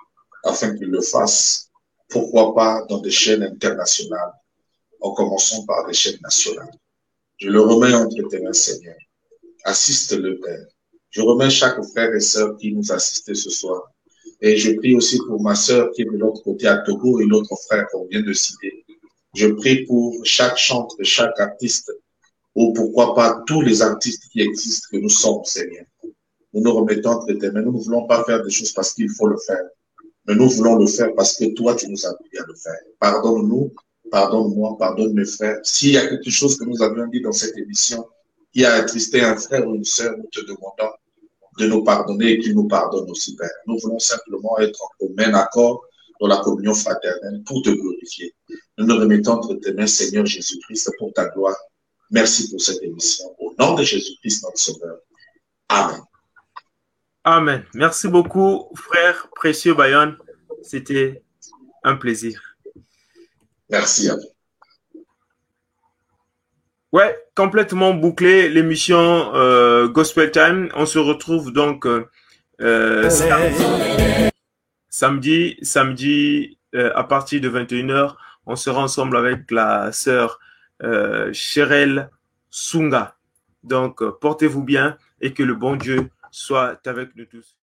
afin qu'il le fasse. Pourquoi pas dans des chaînes internationales, en commençant par des chaînes nationales. Je le remets entre tes mains, Seigneur. Assiste le Père. Je remets chaque frère et sœur qui nous assistait ce soir et je prie aussi pour ma sœur qui est de l'autre côté à Togo et l'autre frère qu'on vient de citer. Je prie pour chaque chantre, chaque artiste, ou pourquoi pas tous les artistes qui existent que nous sommes, Seigneur. Nous nous remettons entre tes mains. Nous ne voulons pas faire des choses parce qu'il faut le faire, mais nous voulons le faire parce que toi, tu nous as appris à le faire. Pardonne-nous, pardonne-moi, pardonne mes frères. S'il y a quelque chose que nous avions dit dans cette émission qui a attristé un frère ou une sœur, nous te demandons de nous pardonner et qu'il nous pardonne aussi, Père. Nous voulons simplement être en commun accord dans la communion fraternelle pour te glorifier. Nous nous remettons entre tes mains, Seigneur Jésus-Christ, pour ta gloire. Merci pour cette émission. Au nom de Jésus-Christ, notre Sauveur. Amen. Amen. Merci beaucoup, frère précieux Bayonne. C'était un plaisir. Merci à vous. Ouais, complètement bouclé l'émission euh, Gospel Time. On se retrouve donc euh, euh, samedi, samedi, à partir de 21h. On sera ensemble avec la sœur euh, Cheryl Sunga. Donc, portez-vous bien et que le bon Dieu soit avec nous tous.